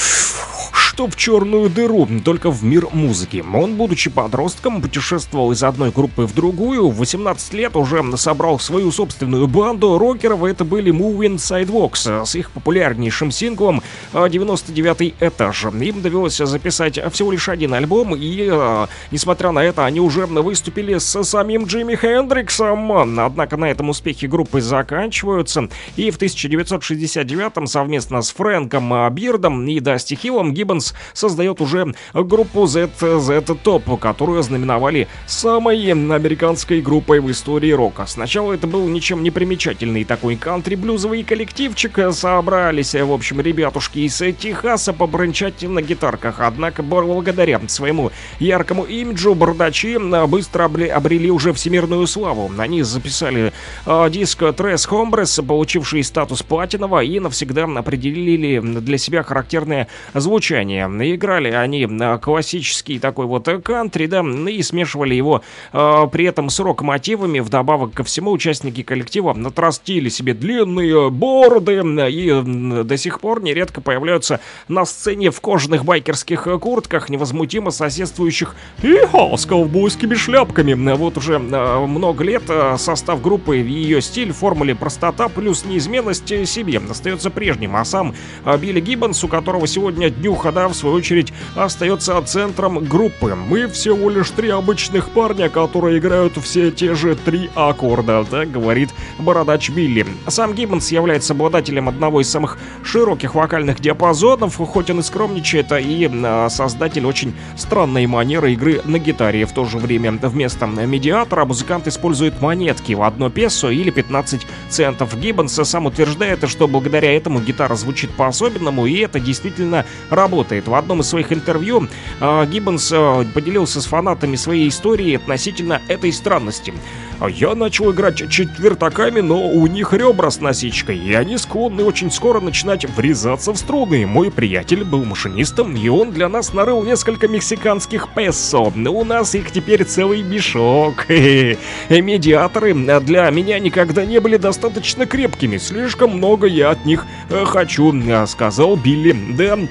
что в черную дыру, только в мир музыки. Он, будучи подростком, путешествовал из одной группы в другую, в 18 лет уже собрал свою собственную банду рокеров, это были Moving Sidewalks с их популярнейшим синглом а, 99 этаж. Им довелось записать всего лишь один альбом, и, а, несмотря на это, они уже выступили с самим Джимми Хендриксом. Однако на этом успехи группы заканчиваются, и в 1969 совместно с Фрэнком Бирдом и Дасти Хиллом Гиббонс создает уже группу ZZ Top, которую знаменовали самой американской группой в истории рока. Сначала это был ничем не примечательный такой кантри-блюзовый коллективчик. Собрались, в общем, ребятушки из Техаса побрынчать на гитарках. Однако, благодаря своему яркому имиджу, бардачи быстро обре- обрели уже всемирную славу. Они записали э, диск Трес Hombres, получивший статус платинового, и навсегда определили для себя характерное звучание. Играли они э, классический такой вот кантри, да, и смешивали его э, при этом с рок-мотивами. Вдобавок ко всему, участники коллектива отрастили себе длинные бороды и до сих пор нередко появляются на сцене в кожаных байкерских куртках, невозмутимо соседствующих «Иха!» с ковбойскими шляпками. Вот уже э, много лет э, состав группы ее стиль, формуле простота плюс неизменность э, себе остается прежним, а сам Билли Гиббонс, у которого сегодня днюха, да, в свою очередь, остается центром группы. Мы всего лишь три обычных парня, которые играют все те же три аккорда, так говорит бородач Билли. Сам Гиббонс является обладателем одного из самых широких вокальных диапазонов, хоть он и скромничает, и создатель очень странной манеры игры на гитаре. В то же время вместо медиатора музыкант использует монетки в одно песо или 15 центов. Гиббонс сам утверждает, что благодаря этому гитара звучит по-особенному, и это действительно работает. В одном из своих интервью э, Гиббонс э, поделился с фанатами своей истории относительно этой странности. А Я начал играть четвертаками, но у них ребра с насечкой, и они склонны очень скоро начинать врезаться в струны. Мой приятель был машинистом, и он для нас нарыл несколько мексиканских песо. Но у нас их теперь целый мешок. Э, Медиаторы для меня никогда не были достаточно крепкими. Слишком много я от них э, хочу, э, сказал Билли. Да, а,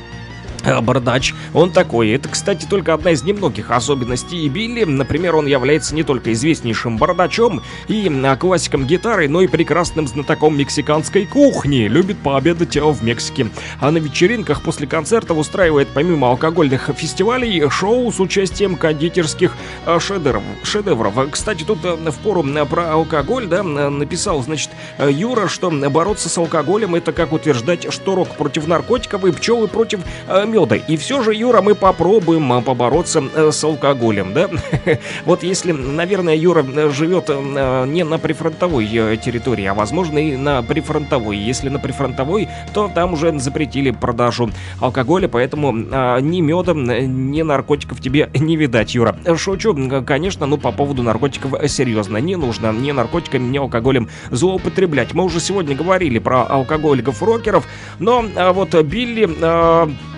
Бородач, он такой. Это, кстати, только одна из немногих особенностей Билли. Например, он является не только известнейшим бородачом и а, классиком гитары, но и прекрасным знатоком мексиканской кухни. Любит пообедать а, в Мексике. А на вечеринках после концертов устраивает помимо алкогольных фестивалей шоу с участием кондитерских а, шедевров. шедевров. Кстати, тут в пору про алкоголь, да, написал, значит, Юра, что бороться с алкоголем это как утверждать, что рок против наркотиков и пчелы против а, меда. И все же, Юра, мы попробуем а, побороться э, с алкоголем, да? Вот если, наверное, Юра э, живет э, не на прифронтовой территории, а возможно и на прифронтовой. Если на прифронтовой, то там уже запретили продажу алкоголя, поэтому а, ни меда, ни наркотиков тебе не видать, Юра. Шучу, конечно, ну по поводу наркотиков серьезно. Не нужно ни наркотиками, ни алкоголем злоупотреблять. Мы уже сегодня говорили про алкоголиков-рокеров, но а, вот Билли...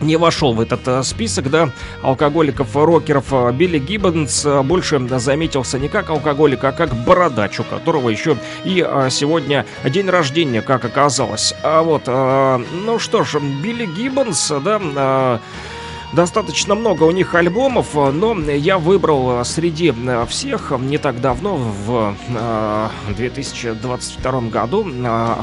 не вошел в этот э, список, да, алкоголиков, э. Э, Билли Гиббонс больше заметился не как алкоголик, а как бородач, у которого еще и сегодня день рождения, как оказалось. А вот, ну что ж, Билли Гиббонс, да, Достаточно много у них альбомов, э, но я выбрал э, среди э, всех не так давно, в э, 2022 году,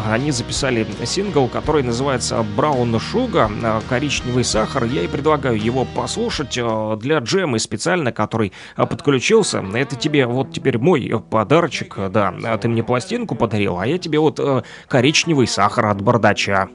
они записали сингл, который называется «Браун Шуга», «Коричневый сахар». Я и предлагаю его послушать для Джемы специально, который подключился. Это тебе вот теперь мой подарочек, да. Ты мне пластинку подарил, а я тебе вот коричневый сахар от бардача.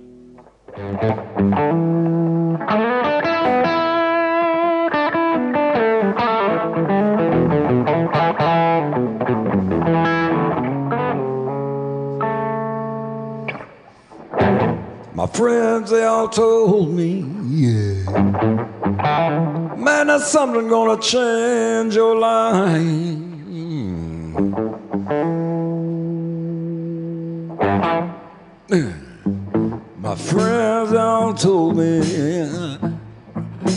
My friends, they all told me, yeah. Man, that's something gonna change your life. My friends, all told me.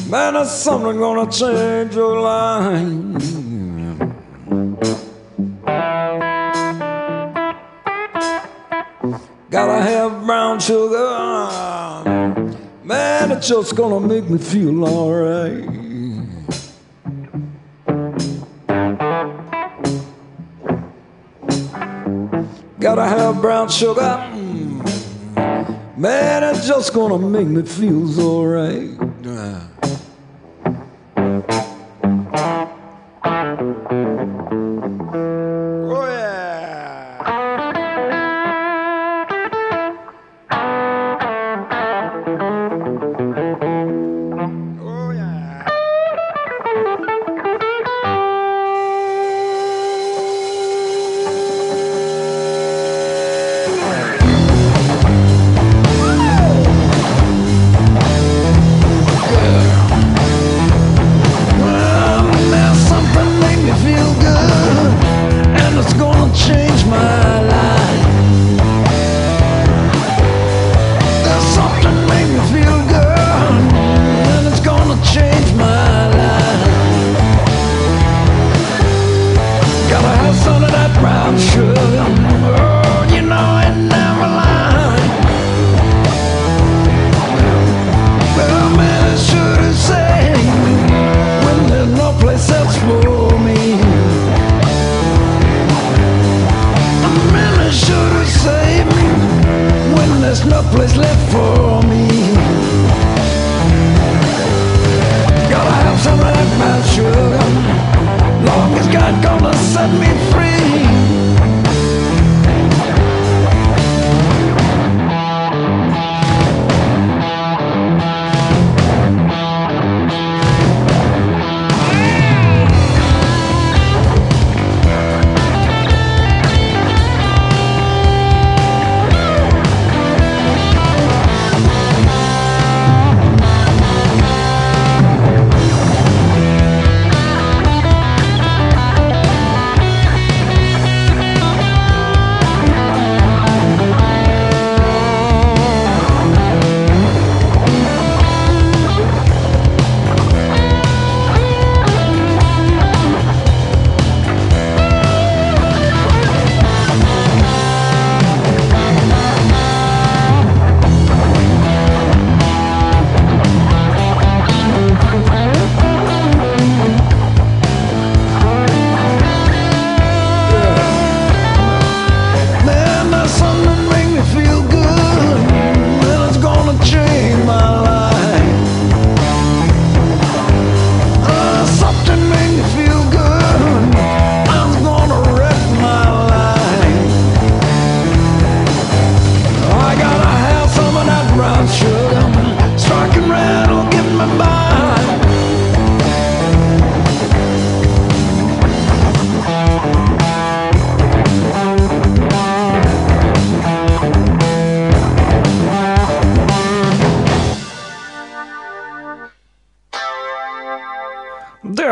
Man, that's something gonna change your life. Gotta have brown sugar. Man, it's just gonna make me feel alright. Gotta have brown sugar. Man, it's just gonna make me feel alright.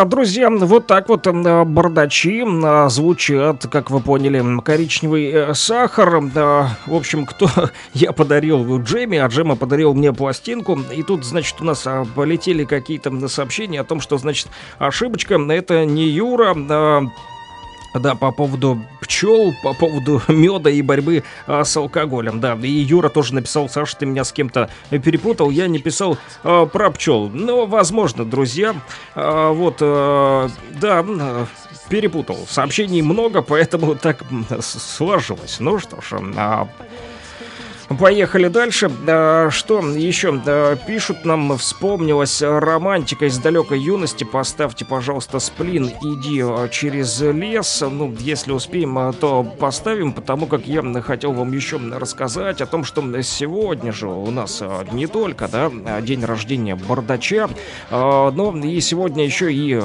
Друзья, вот так вот э, бардачи э, звучат, как вы поняли, коричневый э, сахар. В общем, кто я подарил Джемми, а Джема подарил мне пластинку. И тут, значит, у нас а, полетели какие-то сообщения о том, что, значит, ошибочка, это не Юра, э, да, по поводу пчел, по поводу меда и борьбы а, с алкоголем. Да, и Юра тоже написал, Саша, ты меня с кем-то перепутал. Я не писал а, про пчел. Но, возможно, друзья, а, вот, а, да, м, перепутал. Сообщений много, поэтому так сложилось. Ну что ж, а, Поехали дальше. Что еще пишут нам? Вспомнилась романтика из далекой юности. Поставьте, пожалуйста, сплин. Иди а, через лес. Ну, если успеем, а, то поставим, потому как я хотел вам еще рассказать о том, что сегодня же у нас а, не только да, день рождения бардача, но и сегодня еще и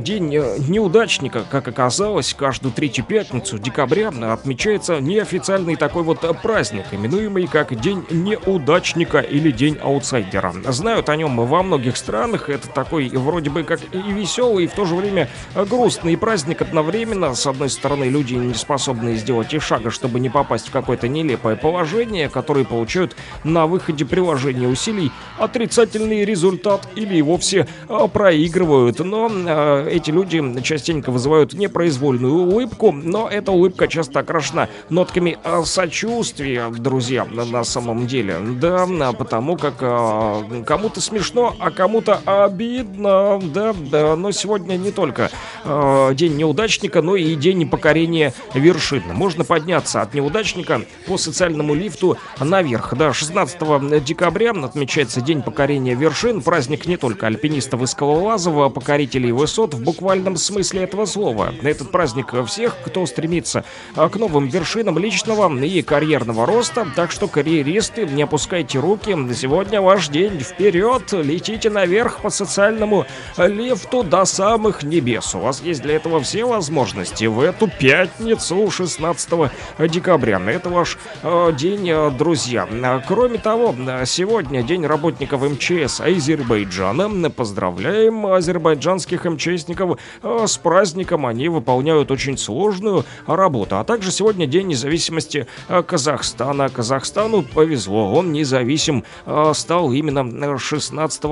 день неудачника, как оказалось, каждую третью пятницу декабря отмечается неофициальный такой вот праздник, именуемый как День неудачника или День аутсайдера. Знают о нем во многих странах, это такой вроде бы как и веселый, и в то же время грустный праздник одновременно. С одной стороны, люди не способны сделать и шага, чтобы не попасть в какое-то нелепое положение, которые получают на выходе приложения усилий отрицательный результат или и вовсе а, проигрывают. Но а, эти люди частенько вызывают непроизвольную улыбку, но эта улыбка часто окрашена нотками а, сочувствия, друзья, на, на самом деле. Да, а, потому как а, кому-то смешно, а кому-то обидно. Да, да, но сегодня не только а, день неудачника, но и день покорения вершин. Можно подняться от неудачника по социальному лифту наверх. Да, 16 декабря отмечается день покорения вершин. Праздник не только альпинистов и скалолазов, а покорителей высот в буквальном смысле этого слова. Этот праздник всех, кто стремится к новым вершинам личного и карьерного роста. Так что, карьеристы, не опускайте руки. Сегодня ваш день. Вперед! Летите наверх по социальному лифту до самых небес. У вас есть для этого все возможности в эту пятницу 16 декабря. Это ваш э, день, э, друзья. Кроме того, сегодня день работников МЧС Азербайджана. Поздравляем азербайджанских МЧСников э, с праздником. Они выполняют очень сложную работу. А также сегодня день независимости Казахстана. Казахстану повезло. Он независим э, стал именно 16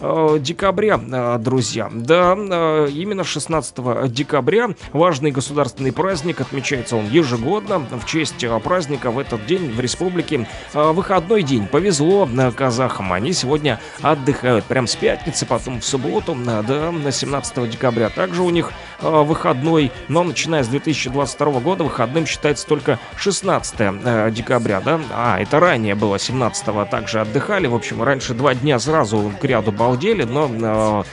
э, декабря, э, друзья. Да, именно 16 декабря важный государственный праздник. Отмечается он ежегодно. В честь праздника в этот день в республике выходной день. Повезло казахам. Они сегодня отдыхают прям с пятницы, потом в субботу, да, на 17 декабря. Также у них выходной, но начиная с 2022 года выходным считается только 16 э, декабря, да? А, это ранее было 17 также отдыхали. В общем, раньше два дня сразу к ряду балдели, но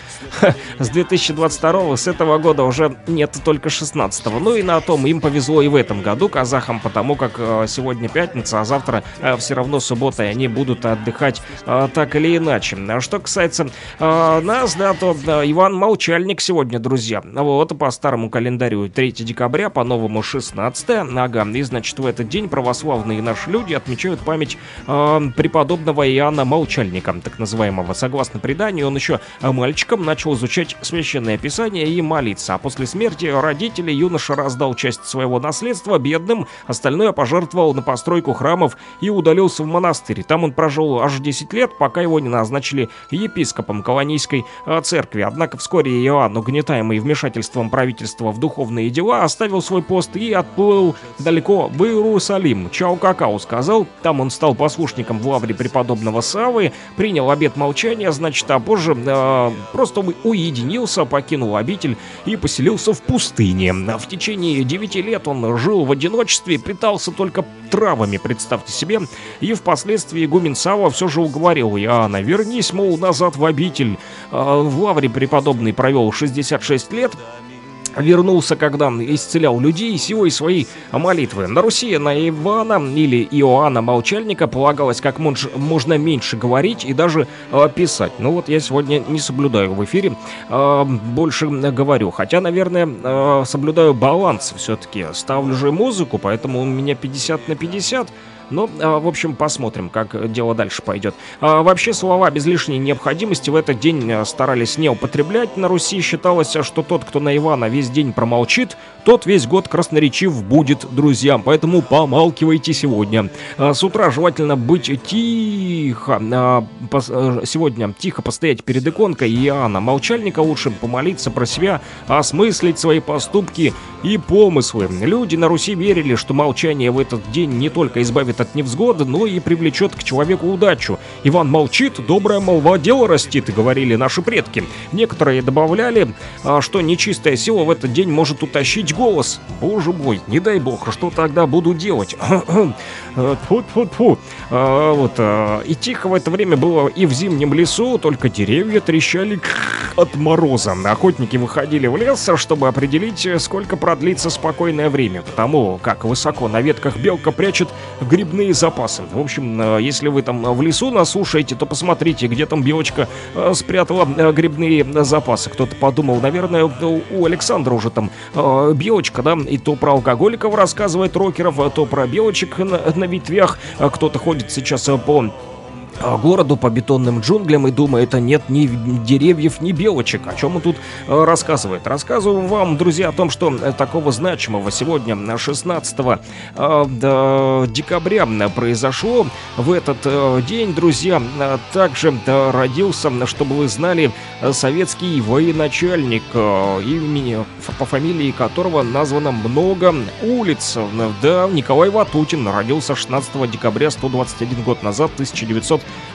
э, с 2022 с этого года уже нет только 16 Ну и на том им повезло и в этом году казахам, потому как э, сегодня пятница, а завтра все равно суббота, и они будут отдыхать э, так или иначе. А Что касается э, нас, да, то э, Иван Молчальник сегодня, друзья. Вот, по старому календарю 3 декабря, по новому 16 ага. И, значит, в этот день православные наши люди отмечают память э, преподобного Иоанна Молчальника, так называемого. Согласно преданию, он еще э, мальчиком начал изучать священное писание и молиться. А после смерти родителей юноша раздал часть своего наследства бедным, остальное пожертвовал на постройку храмов и удалился в монастырь. Там он прожил аж 10 лет, пока его не назначили епископом колонийской э, церкви. Однако вскоре Иоанн, угнетаемый вмешательством правительства в духовные дела, оставил свой пост и отплыл далеко в Иерусалим. Чао какао сказал, там он стал послушником в лавре преподобного Савы, принял обет молчания, значит, а позже э, просто уединился, покинул обитель и поселился в пустыне. В течение 9 лет он жил в одиночестве, питался только травами, представьте себе, и впоследствии игумен Сава все же уговорил Иоанна, вернись, мол, назад в обитель. А, В лавре преподобный провел 66 лет, вернулся, когда исцелял людей силой своей молитвы. На Руси на Ивана или Иоанна Молчальника полагалось как монж- можно меньше говорить и даже э, писать. Ну вот я сегодня не соблюдаю в эфире, э, больше говорю. Хотя, наверное, э, соблюдаю баланс все-таки. Ставлю же музыку, поэтому у меня 50 на 50. Но, а, в общем, посмотрим, как дело дальше пойдет. А, Вообще, слова без лишней необходимости в этот день а, старались не употреблять. На Руси считалось, что тот, кто на Ивана весь день промолчит, тот весь год красноречив будет друзьям. Поэтому помалкивайте сегодня. А, С утра желательно быть тихо. Э, Сегодня тихо постоять перед иконкой Иоанна Молчальника лучше помолиться про себя, осмыслить свои поступки и помыслы. Люди на Руси верили, что молчание в этот день не только избавит от невзгоды, но и привлечет к человеку удачу. Иван молчит, добрая молва дело растит, говорили наши предки. Некоторые добавляли, а, что нечистая сила в этот день может утащить голос. Боже мой, не дай бог, что тогда буду делать? Тьфу-тьфу-тьфу. А, Вот, а, и тихо в это время было и в зимнем лесу, только деревья трещали от мороза. Охотники выходили в лес, чтобы определить, сколько продлится спокойное время, потому как высоко на ветках белка прячет грибные запасы. В общем, э, если вы там в лесу нас слушаете, то посмотрите, где там белочка э, спрятала э, грибные запасы. Кто-то подумал, наверное, у Александра уже там э, белочка, да, и то про алкоголиков рассказывает рокеров, то про белочек на, на ветвях. Кто-то ходит сейчас э, по городу по бетонным джунглям и думает, а нет ни деревьев, ни белочек. О чем он тут э, рассказывает? Рассказываю вам, друзья, о том, что э, такого значимого сегодня, э, 16 э, декабря, произошло. В этот день, друзья, также родился, чтобы вы знали, советский военачальник, имени, по фамилии которого названо много улиц. Да, Николай Ватутин родился 16 декабря 121 год назад,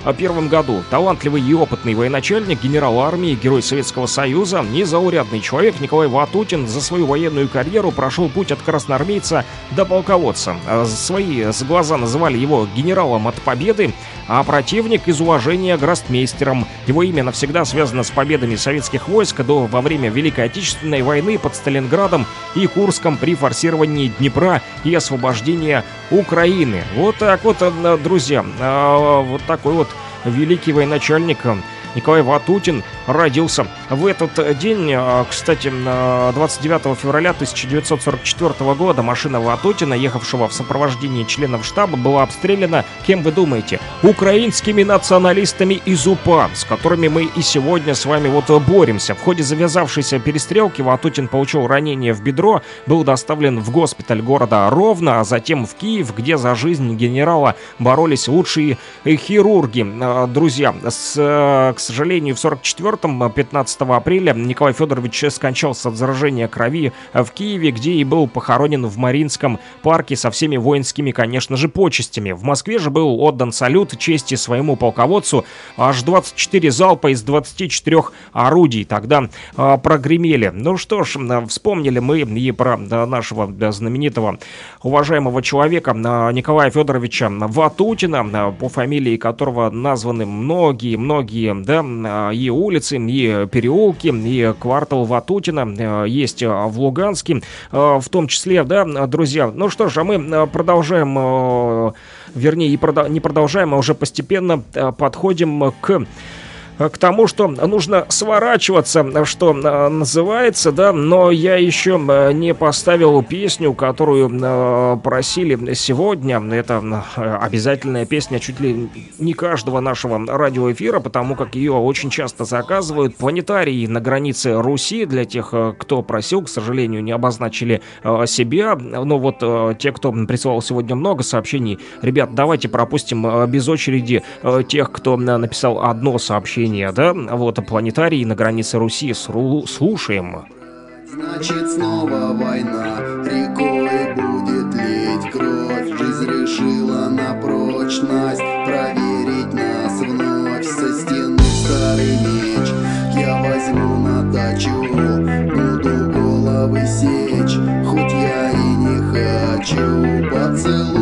1901 году. Талантливый и опытный военачальник, генерал армии, герой Советского Союза, незаурядный человек Николай Ватутин за свою военную карьеру прошел путь от красноармейца до полководца. Э, Свои с глаза называли его генералом от победы, а противник из уважения гроссмейстером. Его имя навсегда связано с победами советских войск до во время Великой Отечественной войны под Сталинградом и Курском при форсировании Днепра и освобождении Украины. Вот так вот, э, друзья, э, вот такой вот великий военачальник э, Николай Ватутин родился в этот день. э, Кстати, э, 29 февраля 1944 года машина Ватутина, ехавшего в сопровождении членов штаба, была обстреляна, кем вы думаете, украинскими националистами из УПА, с которыми мы и сегодня с вами вот боремся. В ходе завязавшейся перестрелки Ватутин получил ранение в бедро, был доставлен в госпиталь города Ровно, а затем в Киев, где за жизнь генерала боролись лучшие э, хирурги. Э, Друзья, с, э, к сожалению, в 44-м, э, 15 апреля, Николай Федорович скончался от заражения крови э, в Киеве, где и был похоронен в Маринском парке со всеми воинскими, конечно же, почестями. В Москве же был отдан салют чести своему полководцу. Аж 24 залпа из 24 орудий тогда э, прогремели. Ну что ж, э, вспомнили мы и про э, нашего э, знаменитого, уважаемого человека э, Николая Федоровича Ватутина, э, по фамилии которого названы многие-многие, да, э, и улицы, и переулки, и квартал Ватутина э, есть э, в Луганске, э, в том числе, да, друзья. Ну что ж, а мы э, продолжаем, вернее, не продолжаем, а уже постепенно подходим к к тому, что нужно сворачиваться, что э, называется, да, но я еще э, не поставил песню, которую э, просили сегодня. Это э, обязательная песня чуть ли не каждого нашего радиоэфира, потому как ее очень часто заказывают. Планетарий на границе Руси, для тех, э, кто просил, к сожалению, не обозначили э, себя. Но вот э, те, кто присылал сегодня много сообщений, ребят, давайте пропустим э, без очереди э, тех, кто э, написал одно сообщение, да, вот планетарий на границе Руси, Сру- слушаем. Значит снова война, рекой будет лить кровь. Жизнь решила на прочность. Проверить нас вновь Со стены. Старый меч я возьму на дачу. Буду головы сечь, хоть я и не хочу. Поцелую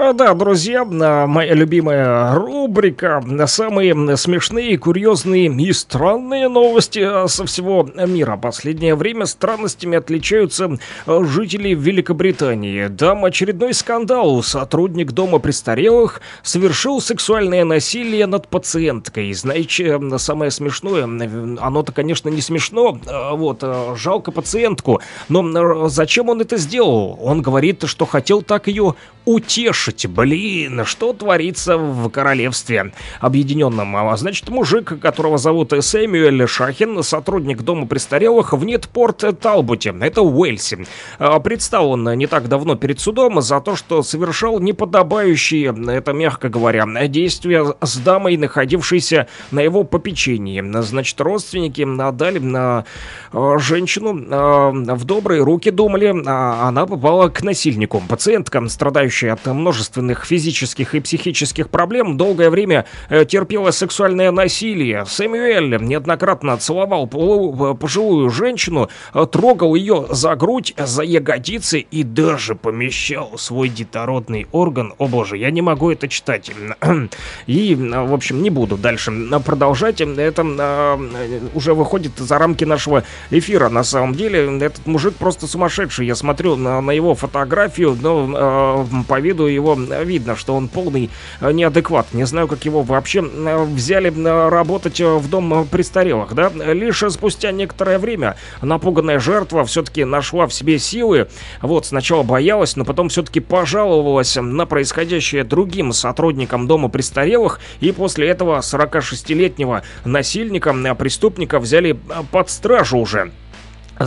Да, друзья, моя любимая рубрика «Самые смешные, курьезные и странные новости а, со всего мира». Последнее время странностями отличаются а, жители Великобритании. Там очередной скандал. Сотрудник дома престарелых совершил сексуальное насилие над пациенткой. Знаете, самое смешное, оно-то, конечно, не смешно, а, вот, жалко пациентку, но зачем он это сделал? Он говорит, что хотел так ее утешить. Блин, что творится в королевстве объединенном? А значит, мужик, которого зовут Сэмюэль Шахин, сотрудник дома престарелых в Нетпорт Талботе, это в Уэльсе. А, Предстал он не так давно перед судом за то, что совершал неподобающие, это мягко говоря, действия с дамой, находившейся на его попечении. Значит, родственники отдали на а, женщину а, в добрые руки, думали, а она попала к насильнику. Пациентка, страдающая от множественных физических и психических проблем, долгое время э, терпела сексуальное насилие. Сэмюэль неоднократно целовал полу- пожилую женщину, э, трогал ее за грудь, за ягодицы и даже помещал свой детородный орган. О боже, я не могу это читать. И, э, в общем, не буду дальше э, продолжать. Это э, уже выходит за рамки нашего эфира. На самом деле, этот мужик просто сумасшедший. Я смотрю на, на его фотографию, но э, по виду его видно, что он полный э, неадекват. Не знаю, как его вообще э, взяли э, работать э, в дом э, престарелых, да? Лишь спустя некоторое время напуганная жертва все-таки нашла в себе силы. Вот, сначала боялась, но потом все-таки пожаловалась на происходящее другим сотрудникам дома престарелых, и после этого 46-летнего насильника, э, преступника взяли э, под стражу уже.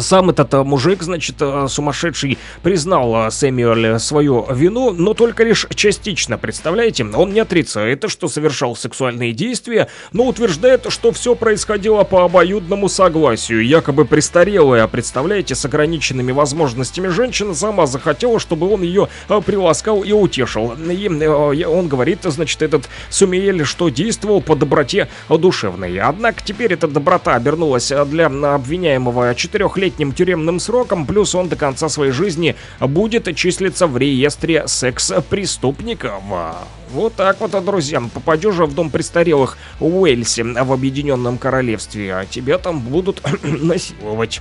Сам этот э, мужик, значит, э, сумасшедший, признал э, Сэмюэль свою вину, но только лишь частично, представляете? Он не отрицает, что совершал сексуальные действия, но утверждает, что все происходило по обоюдному согласию. Якобы престарелая, представляете, с ограниченными возможностями женщина сама захотела, чтобы он ее приласкал и утешил. И он говорит, значит, этот Сумиэль, что действовал по доброте душевной. Однако теперь эта доброта обернулась для обвиняемого четырехлетним тюремным сроком, плюс он до конца своей жизни будет числиться в реестре секс-преступников. Вот так вот, друзья, попадешь же в дом престарелых в Уэльсе в Объединенном Королевстве, а тебя там будут насиловать.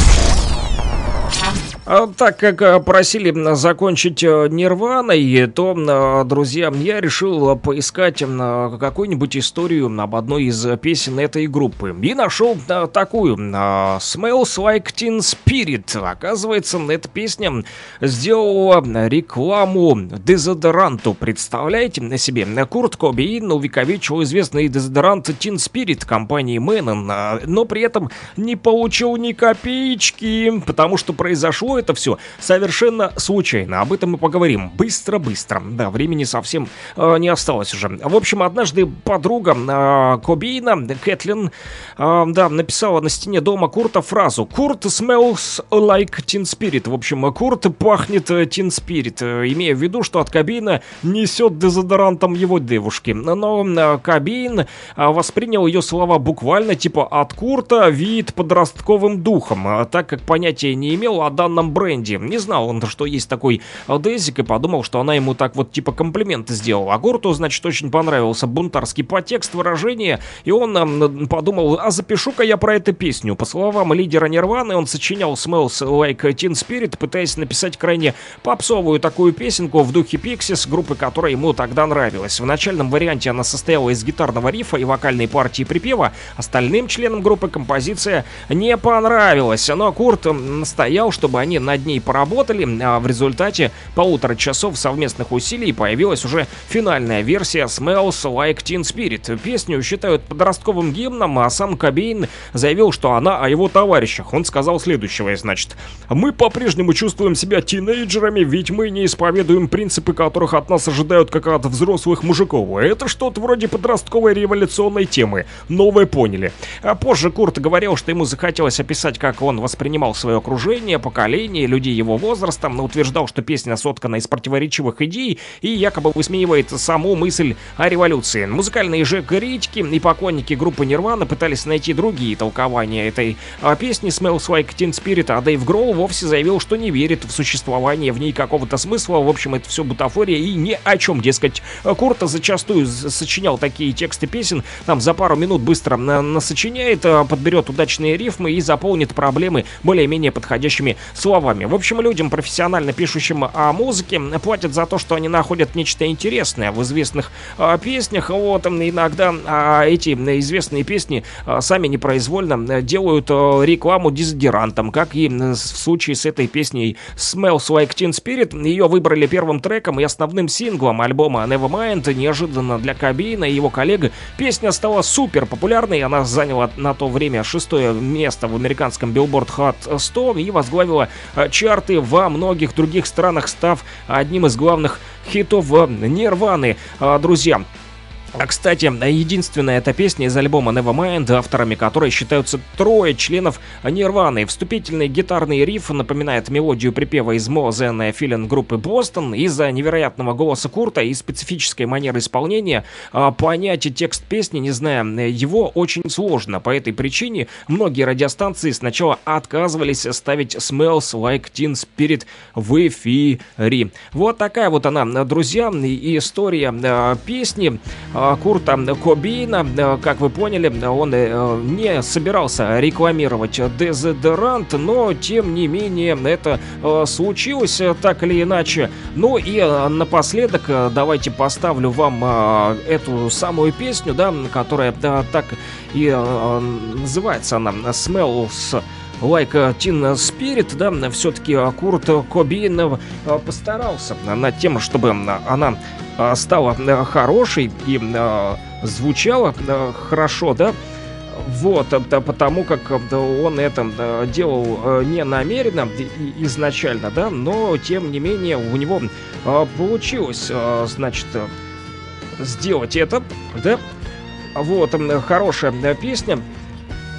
А Так как э, просили закончить э, Нирваной, то, м, друзья, я решил э, поискать какую-нибудь историю об одной из песен этой группы. И нашел э, такую. э, Smells Like Teen Spirit. Оказывается, эта песня сделала рекламу дезодоранту. Представляете на себе? Курт Кобейн увековечил известный дезодорант Teen Spirit компании Мэнон, э, но при этом не получил ни копеечки, потому что произошло это все совершенно случайно. Об этом мы поговорим быстро-быстро. Да, времени совсем э, не осталось уже. В общем, однажды подруга э, Кобейна, Кэтлин, э, да, написала на стене дома Курта фразу «Курт smells like teen spirit». В общем, Курт пахнет э, teen spirit, э, имея в виду, что от Кобейна несет дезодорантом его девушки. Но э, Кобейн э, воспринял ее слова буквально, типа «от Курта вид подростковым духом», э, так как понятия не имел о данном бренде. Не знал он, что есть такой э, Дезик, и подумал, что она ему так вот типа комплименты сделала. А Курту, значит, очень понравился бунтарский подтекст, выражение, и он э, подумал, а запишу-ка я про эту песню. По словам лидера Нирваны, он сочинял Smells Like Teen Spirit, пытаясь написать крайне попсовую такую песенку в духе Pixies, группы, которая ему тогда нравилась. В начальном варианте она состояла из гитарного рифа и вокальной партии припева. Остальным членам группы композиция не понравилась, но Курт настоял, чтобы они они над ней поработали, а в результате полутора часов совместных усилий появилась уже финальная версия Smells Like Teen Spirit. Песню считают подростковым гимном, а сам Кобейн заявил, что она о его товарищах. Он сказал следующего, значит, «Мы по-прежнему чувствуем себя тинейджерами, ведь мы не исповедуем принципы, которых от нас ожидают как от взрослых мужиков. Это что-то вроде подростковой революционной темы, но вы поняли». А позже Курт говорил, что ему захотелось описать, как он воспринимал свое окружение, поколение, людей его возраста, но утверждал, что песня соткана из противоречивых идей и якобы высмеивает саму мысль о революции. Музыкальные же критики и поклонники группы Нирвана пытались найти другие толкования этой а, песни Smells Like Teen Spirit, а Дэйв Гроул вовсе заявил, что не верит в существование в ней какого-то смысла. В общем, это все бутафория и ни о чем, дескать. Курта зачастую сочинял такие тексты песен, там за пару минут быстро насочиняет, а, подберет удачные рифмы и заполнит проблемы более-менее подходящими словами. В общем, людям, профессионально пишущим о музыке, платят за то, что они находят нечто интересное в известных э, песнях. Вот, иногда э, эти известные песни э, сами непроизвольно делают э, рекламу дезодорантам, как и в случае с этой песней Smells Like Teen Spirit. Ее выбрали первым треком и основным синглом альбома Nevermind. Неожиданно для Кобейна и его коллег песня стала супер популярной. Она заняла на то время шестое место в американском Billboard Hot 100 и возглавила чарты во многих других странах, став одним из главных хитов Нирваны. Друзья, а, кстати, единственная эта песня из альбома Nevermind, авторами которой считаются трое членов Нирваны. Вступительный гитарный риф напоминает мелодию припева из More Than группы Бостон. Из-за невероятного голоса Курта и специфической манеры исполнения а, понять текст песни, не зная его, очень сложно. По этой причине многие радиостанции сначала отказывались ставить Smells Like Teen Spirit в эфире. Вот такая вот она, друзья, история а, песни. Э, Курта Кобейна. Э, как вы поняли, он э, не собирался рекламировать дезодорант, но тем не менее это случилось так или иначе. Ну и напоследок давайте поставлю вам эту самую песню, да, которая так и называется она «Smells Like Teen Spirit, да, все-таки Курт Кобейн постарался над тем, чтобы она стала э, хорошей и звучала э, хорошо, да, вот, потому как он это делал э, не намеренно изначально, да, но тем не менее у него получилось, значит, сделать это, да. Вот, хорошая песня.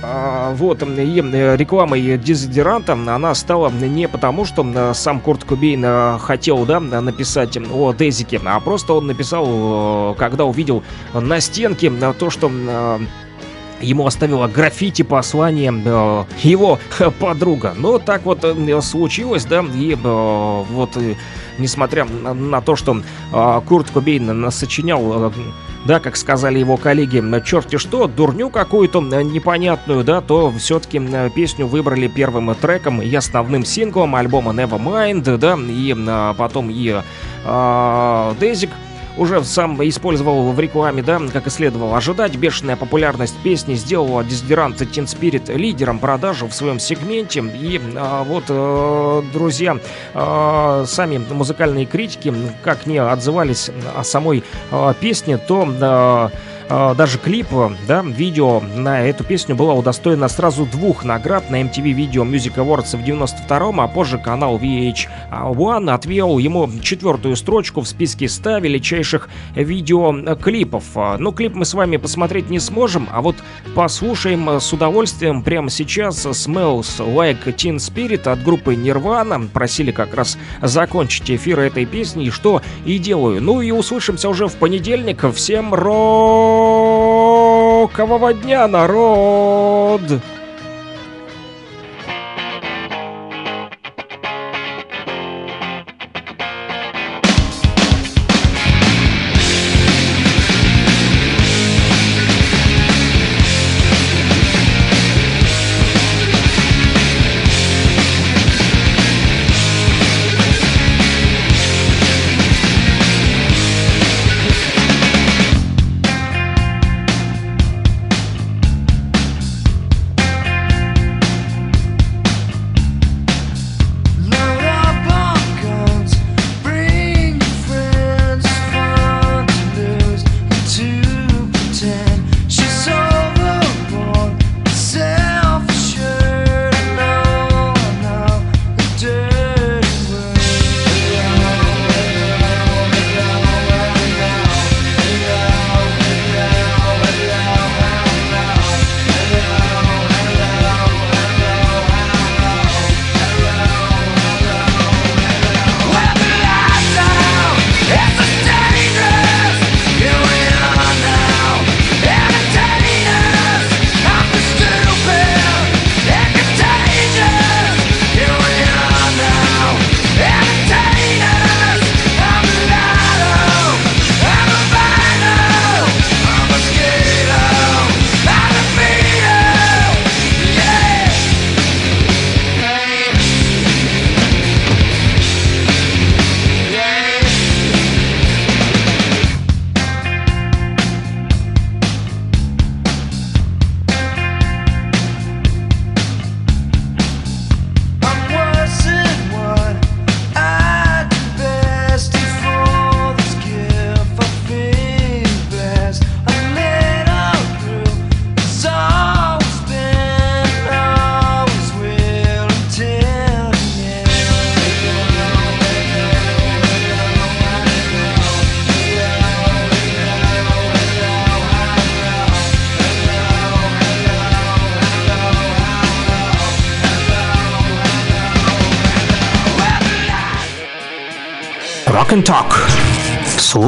А, вот, и рекламой дезодоранта она стала не потому, что сам Курт Кубейн э, хотел, да, написать о Дезике, а просто он написал, э, когда увидел на стенке то, что э, ему оставила граффити послание э, его подруга. Но так вот э, случилось, да, и э, вот, э, несмотря на то, что э, Курт Кобейн сочинял э, да, как сказали его коллеги, черти что, дурню какую-то непонятную, да, то все-таки песню выбрали первым треком и основным синглом альбома Nevermind, да, и а, потом и Дезик уже сам использовал в рекламе, да, как и следовало ожидать. Бешеная популярность песни сделала дезодорант Teen Spirit лидером продажи в своем сегменте. И а, вот, а, друзья, а, сами музыкальные критики, как не отзывались о самой а, песне, то... А, даже клип, да, видео на эту песню было удостоено сразу двух наград на MTV Video Music Awards в 92-м, а позже канал VH1 отвел ему четвертую строчку в списке 100 величайших видеоклипов. Ну, клип мы с вами посмотреть не сможем, а вот послушаем с удовольствием прямо сейчас Smells Like Teen Spirit от группы Nirvana. Просили как раз закончить эфир этой песни, что и делаю. Ну и услышимся уже в понедельник. Всем ро! Рокового дня, народ!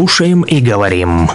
Слушаем и говорим.